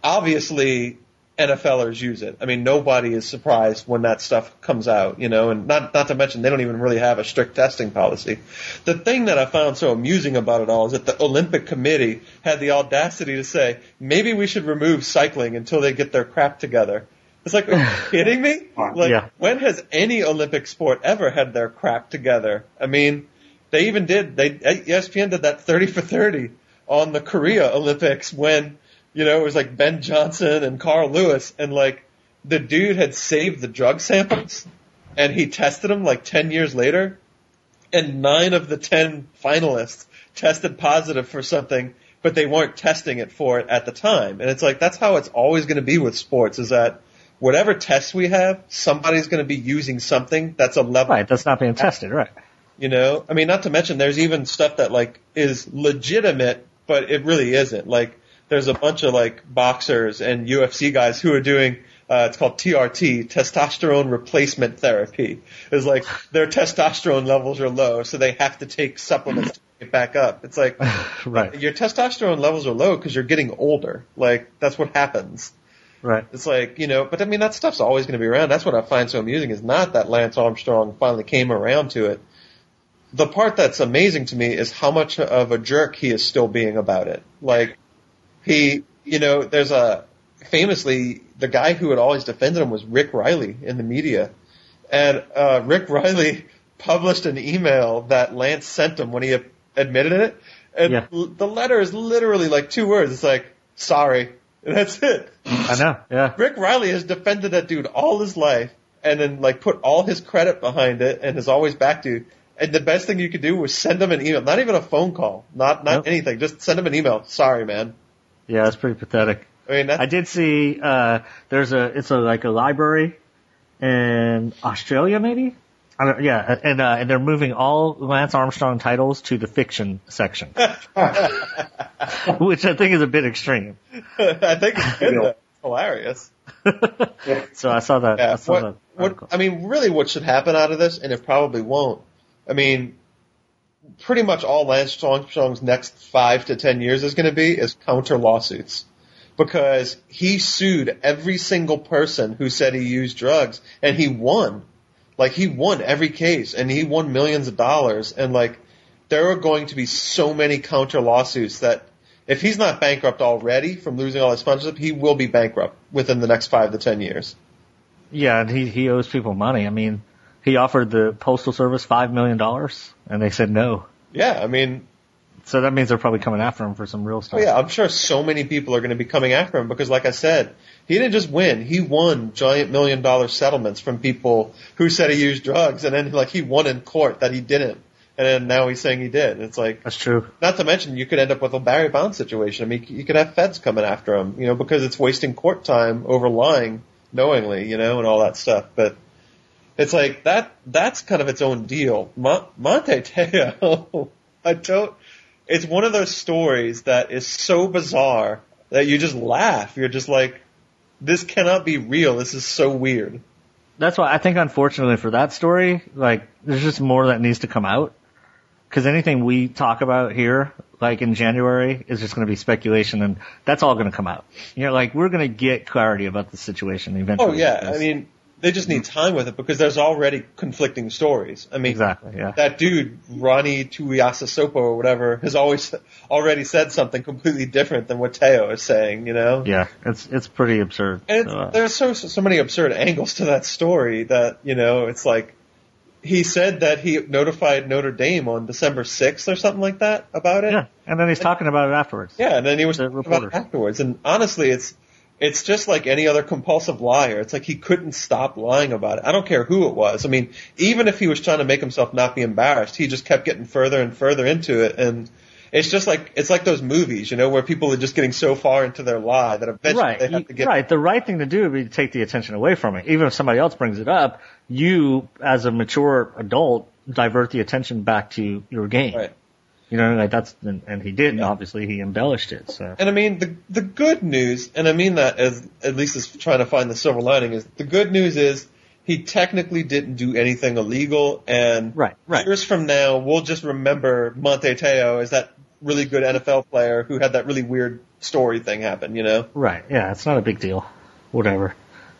obviously NFLers use it. I mean, nobody is surprised when that stuff comes out, you know, and not not to mention they don't even really have a strict testing policy. The thing that I found so amusing about it all is that the Olympic Committee had the audacity to say maybe we should remove cycling until they get their crap together. It's like, are you <laughs> kidding me? Like, Yeah. when has any Olympic sport ever had their crap together? I mean, They even did. They ESPN did that 30 for 30 on the Korea Olympics when you know it was like Ben Johnson and Carl Lewis, and like the dude had saved the drug samples, and he tested them like 10 years later, and nine of the 10 finalists tested positive for something, but they weren't testing it for it at the time. And it's like that's how it's always going to be with sports. Is that whatever tests we have, somebody's going to be using something that's a level Right, that's not being tested, right? you know, I mean, not to mention there's even stuff that like is legitimate, but it really isn't. Like there's a bunch of like boxers and UFC guys who are doing. Uh, it's called TRT, testosterone replacement therapy. It's like their testosterone levels are low, so they have to take supplements to get back up. It's like <laughs> Right, your testosterone levels are low because you're getting older. Like that's what happens. right. It's like, you know, but I mean, that stuff's always going to be around. That's what I find so amusing is not that Lance Armstrong finally came around to it. The part that's amazing to me is how much of a jerk he is still being about it. Like, he, you know, there's a, famously, the guy who had always defended him was Rick Reilly in the media. And, uh, Rick Reilly <laughs> published an email that Lance sent him when he admitted it. And Yeah. l- the letter is literally like two words. It's like, sorry. And that's it. I know. Yeah. Rick Reilly has defended that dude all his life and then like put all his credit behind it and has always backed you. And the best thing you could do was send him an email, not even a phone call, not not Nope. anything, just send him an email. Sorry, man. Yeah, it's pretty pathetic. I mean, I did see uh there's a it's a like a library in Australia maybe. I don't, yeah, and uh, and they're moving all Lance Armstrong titles to the fiction section, <laughs> which I think is a bit extreme. I think it's good. though. Hilarious. <laughs> So I saw that. I Yeah. saw What, that what. I mean, really, what should happen out of this, and it probably won't. I mean, pretty much all Lance Armstrong's next five to ten years is going to be is counter lawsuits, because he sued every single person who said he used drugs, and he won. Like he won every case, and he won millions of dollars, and like there are going to be so many counter lawsuits that. If he's not bankrupt already from losing all his sponsorship, he will be bankrupt within the next five to ten years. Yeah, and he he owes people money. I mean, he offered the postal service five million dollars, and they said no. Yeah, I mean, So that means they're probably coming after him for some real stuff. oh yeah, I'm sure so many people are going to be coming after him because, like I said, he didn't just win; he won giant million dollar settlements from people who said he used drugs, and then like he won in court that he didn't, and then now he's saying he did. It's like, That's true. not to mention, you could end up with a Barry Bonds situation. I mean, you could have feds coming after him, you know, because it's wasting court time over lying knowingly, you know, and all that stuff. But it's like that. That's kind of its own deal. Mon- Manti <laughs> Te'o, I don't. It's one of those stories that is so bizarre that you just laugh. You're just like, this cannot be real. This is so weird. That's why I think, unfortunately, for that story, like, there's just more that needs to come out. Because anything we talk about here, like in January, is just going to be speculation, and that's all going to come out. You know, like we're going to get clarity about the situation eventually. Oh yeah, I mean, they just need time with it because there's already conflicting stories. I mean, exactly, yeah. that dude Ronnie Tuiasosopo or whatever has always <laughs> already said something completely different than what Te'o is saying. You know, Yeah, it's it's pretty absurd. and So, uh, it's, there's so so many absurd angles to that story that you know it's like he said that he notified Notre Dame on December 6th or something like that about it. yeah, and then he's talking about it afterwards. Yeah, and then he was The talking about it afterwards. And honestly, it's it's just like any other compulsive liar. It's like he couldn't stop lying about it. I don't care who it was. I mean, even if he was trying to make himself not be embarrassed, he just kept getting further and further into it. And it's just like it's like those movies, you know, where people are just getting so far into their lie that eventually Right, they have to get right. The right thing to do would be to take the attention away from it. Even if somebody else brings it up, you, as a mature adult, divert the attention back to your game. Right. You know, like that's, and, and he did, and obviously he embellished it. So And I mean the the good news, and I mean that as at least as trying to find the silver lining is the good news is he technically didn't do anything illegal, and Right, right. years from now we'll just remember Manti Te'o as that really good NFL player who had that really weird story thing happen. You know? Right. Yeah, it's not a big deal. Whatever.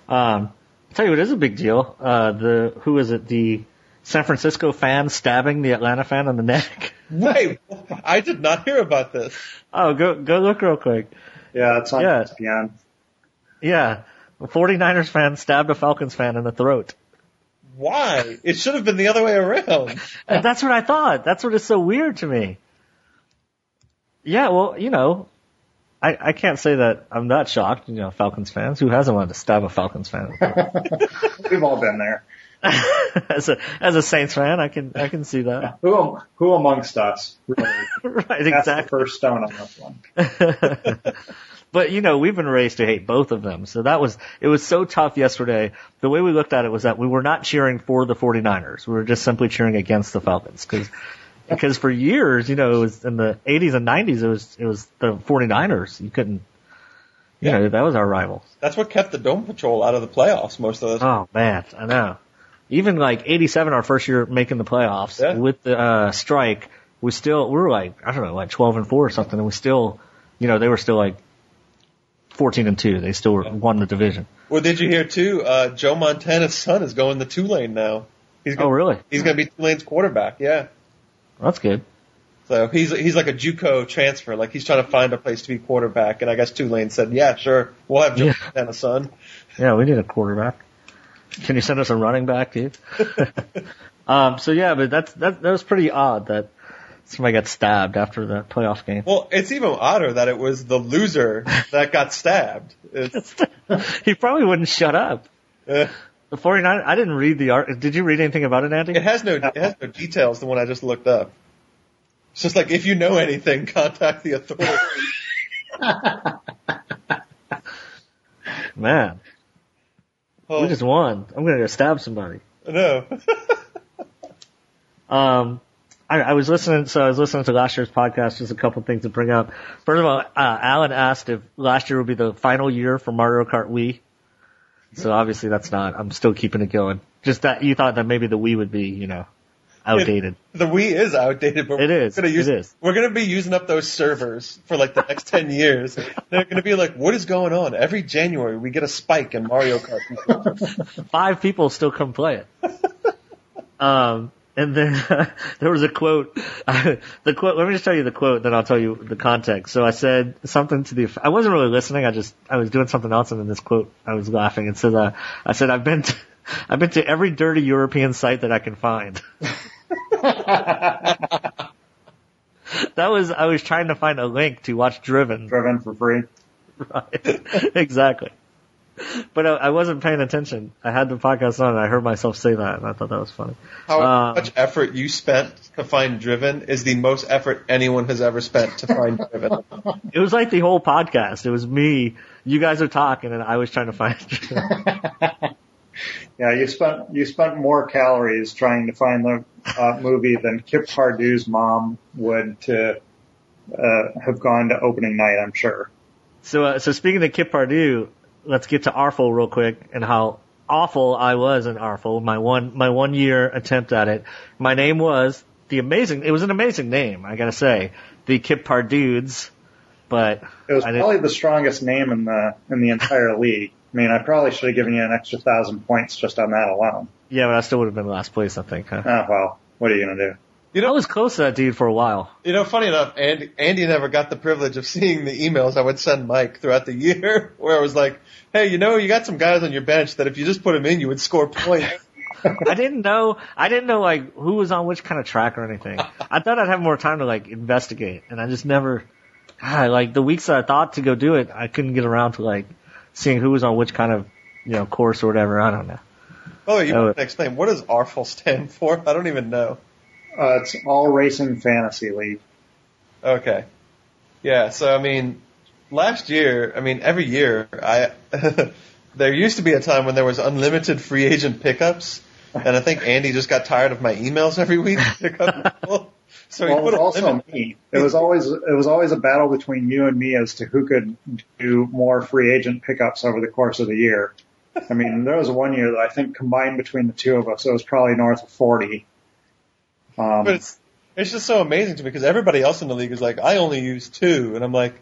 Um, I'll tell you what is a big deal. Uh, the, who is it? The San Francisco fan stabbing the Atlanta fan in the <laughs> neck. Wait, I did not hear about this. Oh, go, go look real quick. Yeah, it's on Yeah. ESPN. Yeah. A 49ers fan stabbed a Falcons fan in the throat. Why? It should have been the other way around. <laughs> And that's what I thought. That's what is so weird to me. Yeah, well, you know, I, I can't say that I'm not shocked, you know, Falcons fans. Who hasn't wanted to stab a Falcons fan? <laughs> We've all been there. <laughs> as a as a Saints fan, I can I can see that. Who who amongst us really <laughs> right, cast the exactly. first stone on this one? <laughs> But you know, we've been raised to hate both of them. So that was it was so tough yesterday. The way we looked at it was that we were not cheering for the 49ers. We were just simply cheering against the Falcons because because for years, you know, it was in the 80s and 90s it was it was the 49ers. You couldn't you Yeah. know, that was our rival. That's what kept the Dome Patrol out of the playoffs most of the time. Oh man, I know. Even like '87, our first year making the playoffs Yeah. with the uh, strike, we still we were like I don't know, like 12 and four or something, and we still, you know, they were still like 14 and two. They still were, won the division. Well, did you hear too? Uh, Joe Montana's son is going to Tulane now. He's gonna, Oh really? He's going to be Tulane's quarterback. Yeah. That's good. So he's he's like a JUCO transfer. Like he's trying to find a place to be quarterback. And I guess Tulane said, "Yeah, sure, we'll have Joe Yeah. Montana's son." Yeah, we need a quarterback. Can you send us a running back, dude? <laughs> um, so yeah, but that's that that was pretty odd that somebody got stabbed after the playoff game. Well, it's even odder that it was the loser that got <laughs> stabbed. <laughs> He probably wouldn't shut up. uh, The 49 I didn't read the art. Did you read anything about it, Andy? it has no it has no details. The one I just looked up. It's just like if you know anything, contact the authorities. Man, Oh, we just won. I'm gonna go stab somebody. no. <laughs> Um, I, I was listening, so I was listening to last year's podcast. Just a couple things to bring up. First of all, uh, Alan asked if last year would be the final year for Mario Kart Wii. So obviously that's not. I'm still keeping it going. Just that you thought that maybe the Wii would be, you know, outdated. The Wii is outdated, but It we're. Gonna use, It is. We're gonna be using up those servers for like the next ten years. They're gonna be like, "What is going on?" Every January we get a spike in Mario Kart. <laughs> Five people still come play it. <laughs> um, and then <laughs> there was a quote. the quote. Let me just tell you the quote, then I'll tell you the context. So I said something to the. I wasn't really listening. I just I was doing something else, and then this quote, I was laughing. It said, uh, "I said I've been to, I've been to every dirty European site that I can find." <laughs> that was I was trying to find a link to watch Driven. Driven for free. Right. <laughs> exactly. But I, I wasn't paying attention. I had the podcast on and I heard myself say that and I thought that was funny. How Um, much effort you spent to find Driven is the most effort anyone has ever spent to find <laughs> Driven. It was like the whole podcast. It was me, you guys are talking and I was trying to find Yeah, you spent you spent more calories trying to find the uh, movie than Kip Pardue's mom would to uh, have gone to opening night. I'm sure. So, uh, so speaking of Kip Pardue, let's get to ARFL real quick and how awful I was in ARFL. My one, my one year attempt at it. My name was the amazing. It was an amazing name, I gotta say. The Kip Pardudes, but It was probably the strongest name in the in the entire league. I mean, I probably should have given you an extra thousand points just on that alone. yeah, but I still would have been last place, I think. Huh? Oh well, what are you gonna do? You know, I was close to that dude for a while. you know, funny enough, Andy, Andy never got the privilege of seeing the emails I would send Mike throughout the year, <laughs> where it was like, "Hey, you know, you got some guys on your bench that if you just put them in, you would score points." <laughs> <laughs> I didn't know. I didn't know like who was on which kind of track or anything. I thought I'd have more time to like investigate, and I just never. God, like the weeks that I thought to go do it, I couldn't get around to like seeing who was on which kind of you know course or whatever. I don't know. Oh, you Oh. want to explain what does ARFL stand for? I don't even know. Uh, it's all racing fantasy league. Okay. Yeah, so I mean, last year, I mean, every year, I <laughs> there used to be a time when there was unlimited free agent pickups, and I think Andy just got tired of my emails every week to pick up people. <laughs> <laughs> So Well, it was also me. It was always it was always a battle between you and me as to who could do more free agent pickups over the course of the year. I mean, there was one year that I think combined between the two of us, it was probably north of forty. Um, But it's it's just so amazing to me because everybody else in the league is like, I only use two, and I'm like,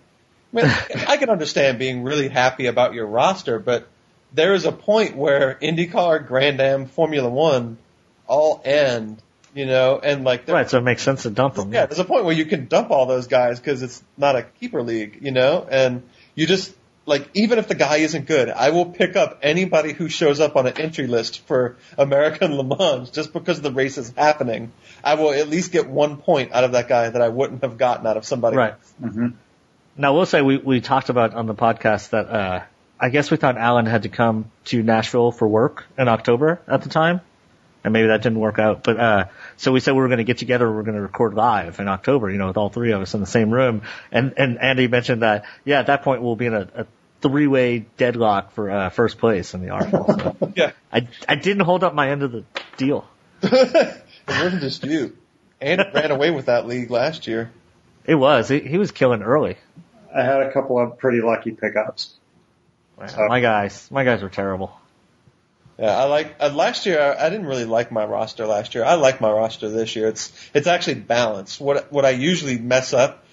man, I can understand being really happy about your roster, but there is a point where IndyCar, Grand Am, Formula One all end, you know, and like there- Right, so it makes sense to dump them. Yeah, there's a point where you can dump all those guys because it's not a keeper league, you know, and you just like even if the guy isn't good, I will pick up anybody who shows up on an entry list for American Le Mans just because the race is happening. I will at least get one point out of that guy that I wouldn't have gotten out of somebody. Right. hmm Now we'll say we we talked about on the podcast that uh I guess we thought Alan had to come to Nashville for work in October at the time. And maybe that didn't work out. But uh so we said we were gonna get together, we were gonna record live in October, you know, with all three of us in the same room. And and Andy mentioned that yeah, at that point we'll be in a, a three way deadlock for uh first place in the article. So <laughs> Yeah. I I didn't hold up my end of the deal. it wasn't just you. And ran away with that league last year. It was. He, he was killing early. I had a couple of pretty lucky pickups. So- My guys, my guys were terrible. Yeah, I like uh, last year. I, I didn't really like my roster last year. I like my roster this year. It's it's actually balanced. What what I usually mess up,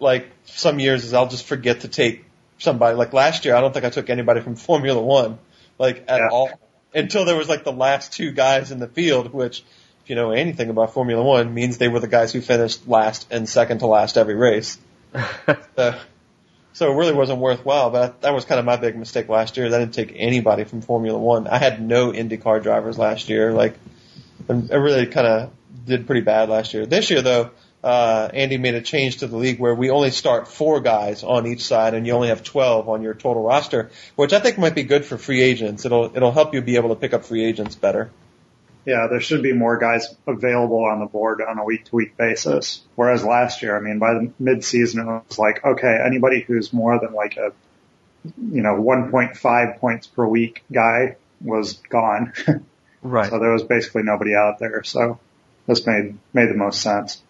like some years, is I'll just forget to take somebody. Like last year, I don't think I took anybody from Formula One, like at Yeah. all, until there was like the last two guys in the field. Which, if you know anything about Formula One, means they were the guys who finished last and second to last every race. <laughs> Uh, so it really wasn't worthwhile, but that was kind of my big mistake last year. I didn't take anybody from Formula One. I had no IndyCar drivers last year. Like, I really kind of did pretty bad last year. This year, though, uh, Andy made a change to the league where we only start four guys on each side, and you only have 12 on your total roster, which I think might be good for free agents. It'll it'll help you be able to pick up free agents better. Yeah, there should be more guys available on the board on a week to week basis. Whereas last year, I mean, by the mid season, it was like, okay, anybody who's more than like a, you know, 1.5 points per week guy was gone. <laughs> Right. so there was basically nobody out there. So this made, made the most sense.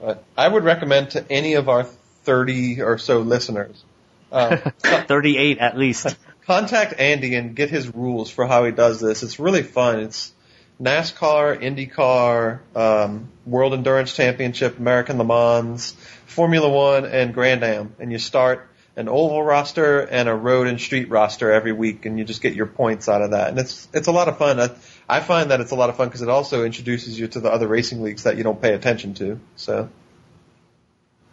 But I would recommend to any of our 30 or so listeners. Uh, <laughs> 38 at least. <laughs> contact Andy and get his rules for how he does this. It's really fun. It's NASCAR, IndyCar, um, World Endurance Championship, American Le Mans, Formula One, and Grand Am. And you start an oval roster and a road and street roster every week, and you just get your points out of that. And it's it's a lot of fun. I, I find that it's a lot of fun because it also introduces you to the other racing leagues that you don't pay attention to. So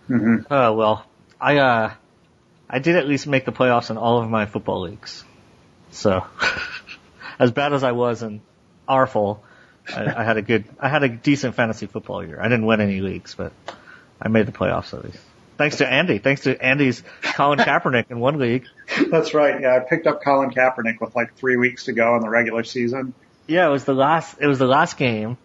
hmm Oh well, I uh, I did at least make the playoffs in all of my football leagues. So, <laughs> as bad as I was in ARFL, I, I had a good, I had a decent fantasy football year. I didn't win any leagues, but I made the playoffs at least. Thanks to Andy. Thanks to Andy's Colin Kaepernick in one league. That's right. Yeah, I picked up Colin Kaepernick with like three weeks to go in the regular season. Yeah, it was the last. It was the last game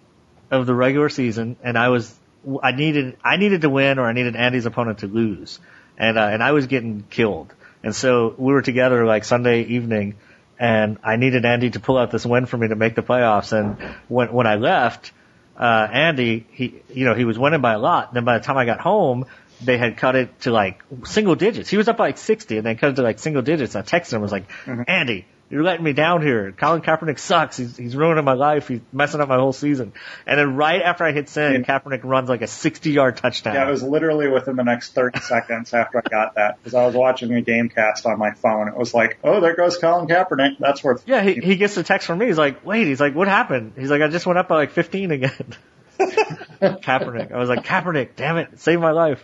of the regular season, and I was. I needed. I needed to win, or I needed Andy's opponent to lose, and uh, and I was getting killed. And so we were together like Sunday evening, and I needed Andy to pull out this win for me to make the playoffs. And when when I left, uh, Andy, he you know he was winning by a lot. Then by the time I got home, they had cut it to like single digits. He was up by like 60 and they cut it to like single digits. I texted him, I was like, Andy, you're letting me down here. Colin Kaepernick sucks. He's, he's ruining my life. He's messing up my whole season. And then right after I hit send, Kaepernick runs like a 60 yard touchdown. Yeah, it was literally within the next 30 <laughs> seconds after I got that because I was watching a game cast on my phone. It was like, oh, there goes Colin Kaepernick. That's worth. yeah, he, he gets a text from me. He's like, wait, he's like, what happened? He's like, I just went up by like 15 again. <laughs> Kaepernick. I was like, Kaepernick, damn it, save my life.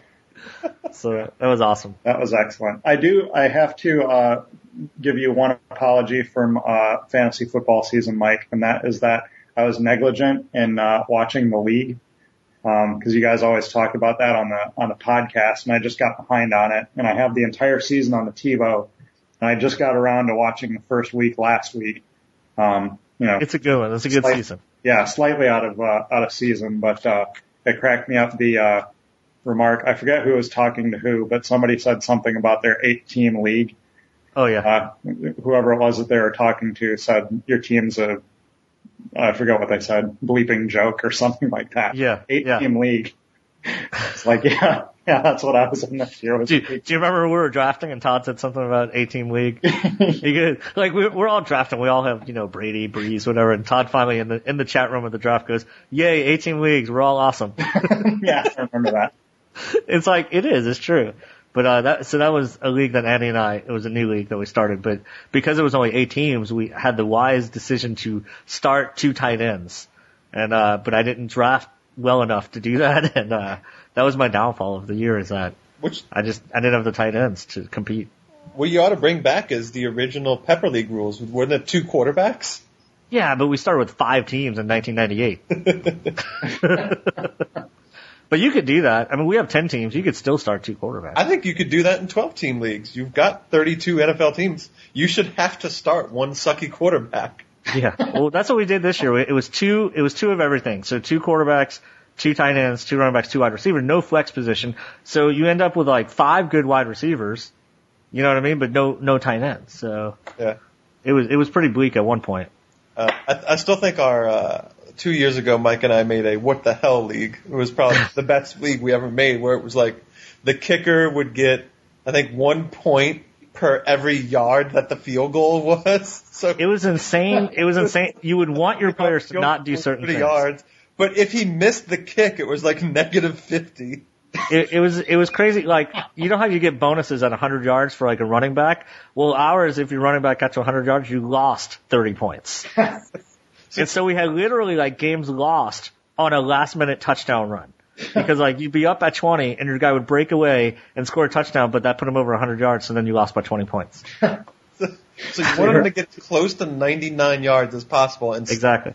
So that was awesome. That was excellent. I do. I have to uh, give you one apology from uh, fantasy football season, Mike, and that is that I was negligent in uh, watching the league because you guys always talk about that on the on the podcast, and I just got behind on it, and I have the entire season on the TiVo, and I just got around to watching the first week last week. Um, you know, It's a good one. It's a good Slight- season. yeah, slightly out of uh, out of season, but uh, it cracked me up. The uh, remark I forget who was talking to who, but somebody said something about their eight team league. Oh yeah. Uh, whoever it was that they were talking to said your team's a I forget what they said, bleeping joke or <laughs> something like that. Yeah, eight yeah. team league. It's like <laughs> yeah, yeah, that's what I was in this year. Do, do you remember we were drafting and Todd said something about a team league? <laughs> He goes, like we, we're all drafting. We all have you know Brady, Brees, whatever. And Todd finally in the in the chat room of the draft goes, "Yay, 18 leagues. We're all awesome." yeah, I remember that. it's like it is. It's true. But uh, that so that was a league that Andy and I. It was a new league that we started, but because it was only eight teams, we had the wise decision to start two tight ends. And uh, but I didn't draft well enough to do <laughs> that, and uh, that was my downfall of the year. Is that which I just I didn't have the tight ends to compete. what you ought to bring back is the original Pepper League rules. Weren't it two quarterbacks? Yeah, but we started with five teams in 1998. <laughs> <laughs> but you could do that. I mean, we have 10 teams. You could still start two quarterbacks. I think you could do that in 12 team leagues. You've got 32 NFL teams. You should have to start one sucky quarterback. Yeah. Well, that's what we did this year. It was two, it was two of everything. So two quarterbacks, two tight ends, two running backs, two wide receivers, no flex position. So you end up with like five good wide receivers. You know what I mean? But no, no tight ends. So Yeah. it was, it was pretty bleak at one point. Uh, I, I still think our uh, two years ago, Mike and I made a what the hell league. It was probably <laughs> the best league we ever made, where it was like the kicker would get, I think, one point per every yard that the field goal <laughs> was. So It was insane. It was insane. You would want your players to not do certain things. yards. But if he missed the kick, it was like negative 50. It, it was it was crazy. Like you know how you get bonuses at 100 yards for like a running back. Well, ours, if your running back got to 100 yards, you lost 30 points. <laughs> and so we had literally like games lost on a last minute touchdown run because like you'd be up at 20 and your guy would break away and score a touchdown, but that put him over 100 yards, so then you lost by 20 points. <laughs> So you want him to get close to 99 yards as possible. And Exactly.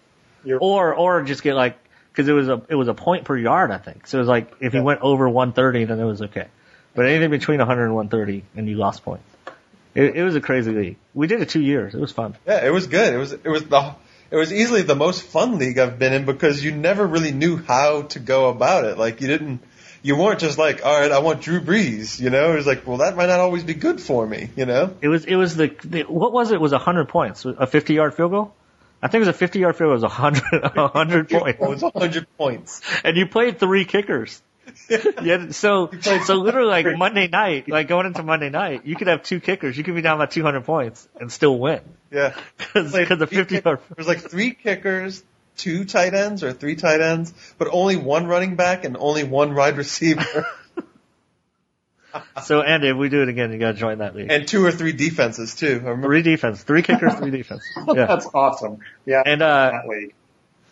Or or just get like because it was a it was a point per yard, I think. So it was like if he went over 130, then it was okay. But anything between 100 and 130, and you lost points. It, it was a crazy league. We did it two years. It was fun. Yeah, it was good. It was it was the it was easily the most fun league I've been in because you never really knew how to go about it. Like you didn't you weren't just like, all right, I want Drew Brees, you know? It was like, well, that might not always be good for me, you know? It was it was the, the what was it? it was a 100 points. A 50 yard field goal. I think it was a 50 yard field goal. It was a 100 <laughs> a 100 points. It was 100 points. and you played three kickers. <laughs> yeah, so so literally like Monday night, like going into Monday night, you could have two kickers. You could be down by 200 points and still win Yeah. because Like, the 50 yard. There's like three kickers, two tight ends or three tight ends, but only one running back and only one wide receiver <laughs> <laughs> So Andy, if we do it again, you gotta join that league. and two or three defenses too. Three defense, three kickers, three defense. Yeah. That's awesome. Yeah. And uh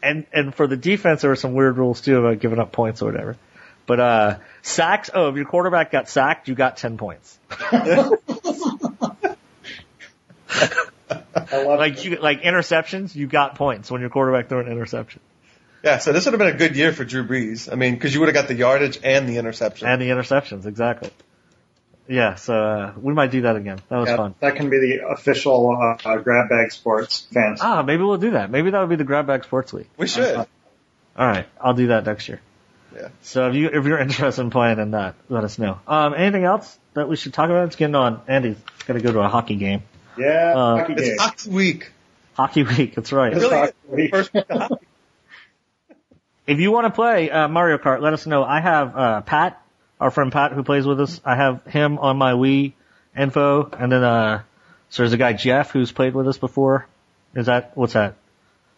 and and for the defense there were some weird rules too about giving up points or whatever. But uh sacks, oh, if your quarterback got sacked, you got 10 points. <laughs> I love Like you like interceptions, you got points when your quarterback threw an interception. Yeah, so this would have been a good year for Drew Brees. I mean, because you would have got the yardage and the interception. And the interceptions, exactly. Yeah, so uh, we might do that again. That was Yeah, fun. That can be the official uh, uh, grab bag sports fans. Ah, maybe we'll do that. Maybe that would be the Grab Bag Sports week. we should. All right, I'll do that next year. Yeah. So if you if you're interested in playing in that, let us know. Um, anything else that we should talk about? It's getting on. Andy's got to go to a hockey game. Yeah, Uh, hockey game. It's hockey week. Hockey week. That's right. It's Really? hockey week. First week. <laughs> If you want to play uh, Mario Kart, let us know. I have uh, Pat, our friend Pat, who plays with us. I have him on my Wii info, and then uh, so there's a guy Jeff who's played with us before. Is that what's that?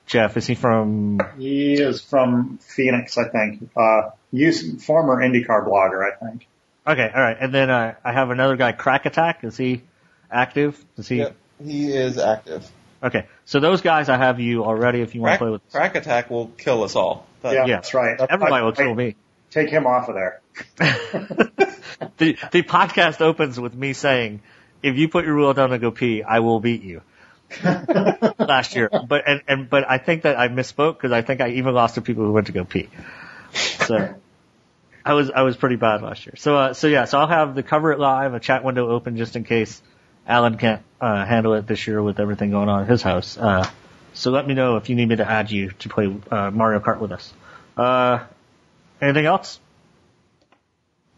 Jeff? Is he from? He is from Phoenix, I think. Uh, used, former IndyCar blogger, I think. Okay, all right. And then uh, I have another guy, Crack Attack. Is he active? Is he? Yeah, he is active. Okay, so those guys I have you already. If you want Crack, to play with, crack attack will kill us all. But- Yeah, yeah. that's right. everybody I- will kill I- me. Take him off of there. <laughs> the the podcast opens with me saying, "If you put your rule down to go pee, I will beat you." <laughs> Last year, but and, and but I think that I misspoke because I think I even lost to people who went to go pee. So I was I was pretty bad last year. So uh, so yeah, so I'll have the cover it live, a chat window open just in case Alan can't uh, handle it this year with everything going on at his house. Uh, so let me know if you need me to add you to play uh, Mario Kart with us. Uh, anything else?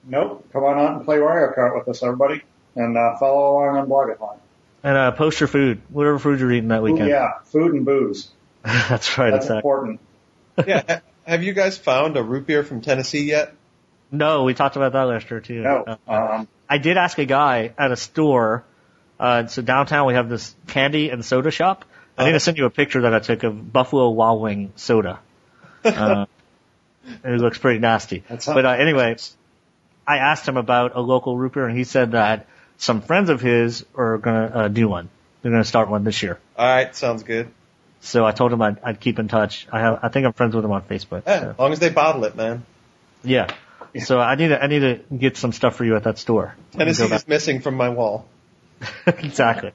Nope. Come on out and play Mario Kart with us, everybody. And uh, follow along on Blogathon. And uh, post your food, whatever food you're eating that Ooh, weekend. yeah, food and booze. <laughs> That's right. That's exactly. important. <laughs> yeah. Have you guys found a root beer from Tennessee yet? No, we talked about that last year too. No. Uh, Um, I did ask a guy at a store. Uh, so downtown we have this candy and soda shop. I need to send you a picture that I took of Buffalo Wild Wing soda. <laughs> Uh, it looks pretty nasty. That's But uh, anyway, I asked him about a local root beer, and he said that some friends of his are gonna uh, do one. They're gonna start one this year. All right, sounds good. So I told him I'd, I'd keep in touch. I have, I think I'm friends with him on Facebook. Yeah, so. as long as they bottle it, man. Yeah. So I need to I need to get some stuff for you at that store. Let me go Tennessee is missing from my wall. <laughs> exactly.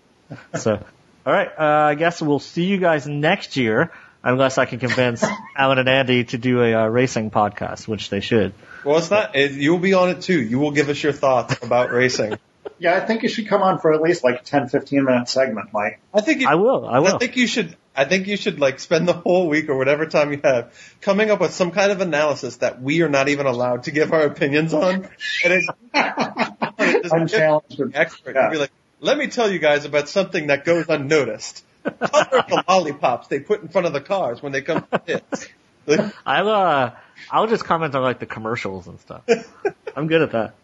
So, all right. Uh, I guess we'll see you guys next year, unless I can convince <laughs> Alan and Andy to do a uh, racing podcast, which they should. Well, it's not. It, you'll be on it too. You will give us your thoughts about racing. Yeah, I think you should come on for at least like a 10, 15 minute segment, Mike. I think you, I will. I will. I think you should. I think you should like spend the whole week or whatever time you have coming up with some kind of analysis that we are not even allowed to give our opinions on. And it, <laughs> just Unchallenged. give the expert. Yeah. You'd be like, let me tell you guys about something that goes unnoticed. Color the lollipops they put in front of the cars when they come to pits. Like, <laughs> I'll uh, I'll just comment on like the commercials and stuff. <laughs> I'm good at that.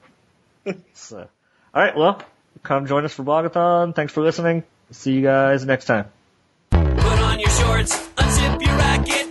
So, all right. Well, come join us for Blogathon. Thanks for listening. See you guys next time. Put on your shorts, unzip your racket,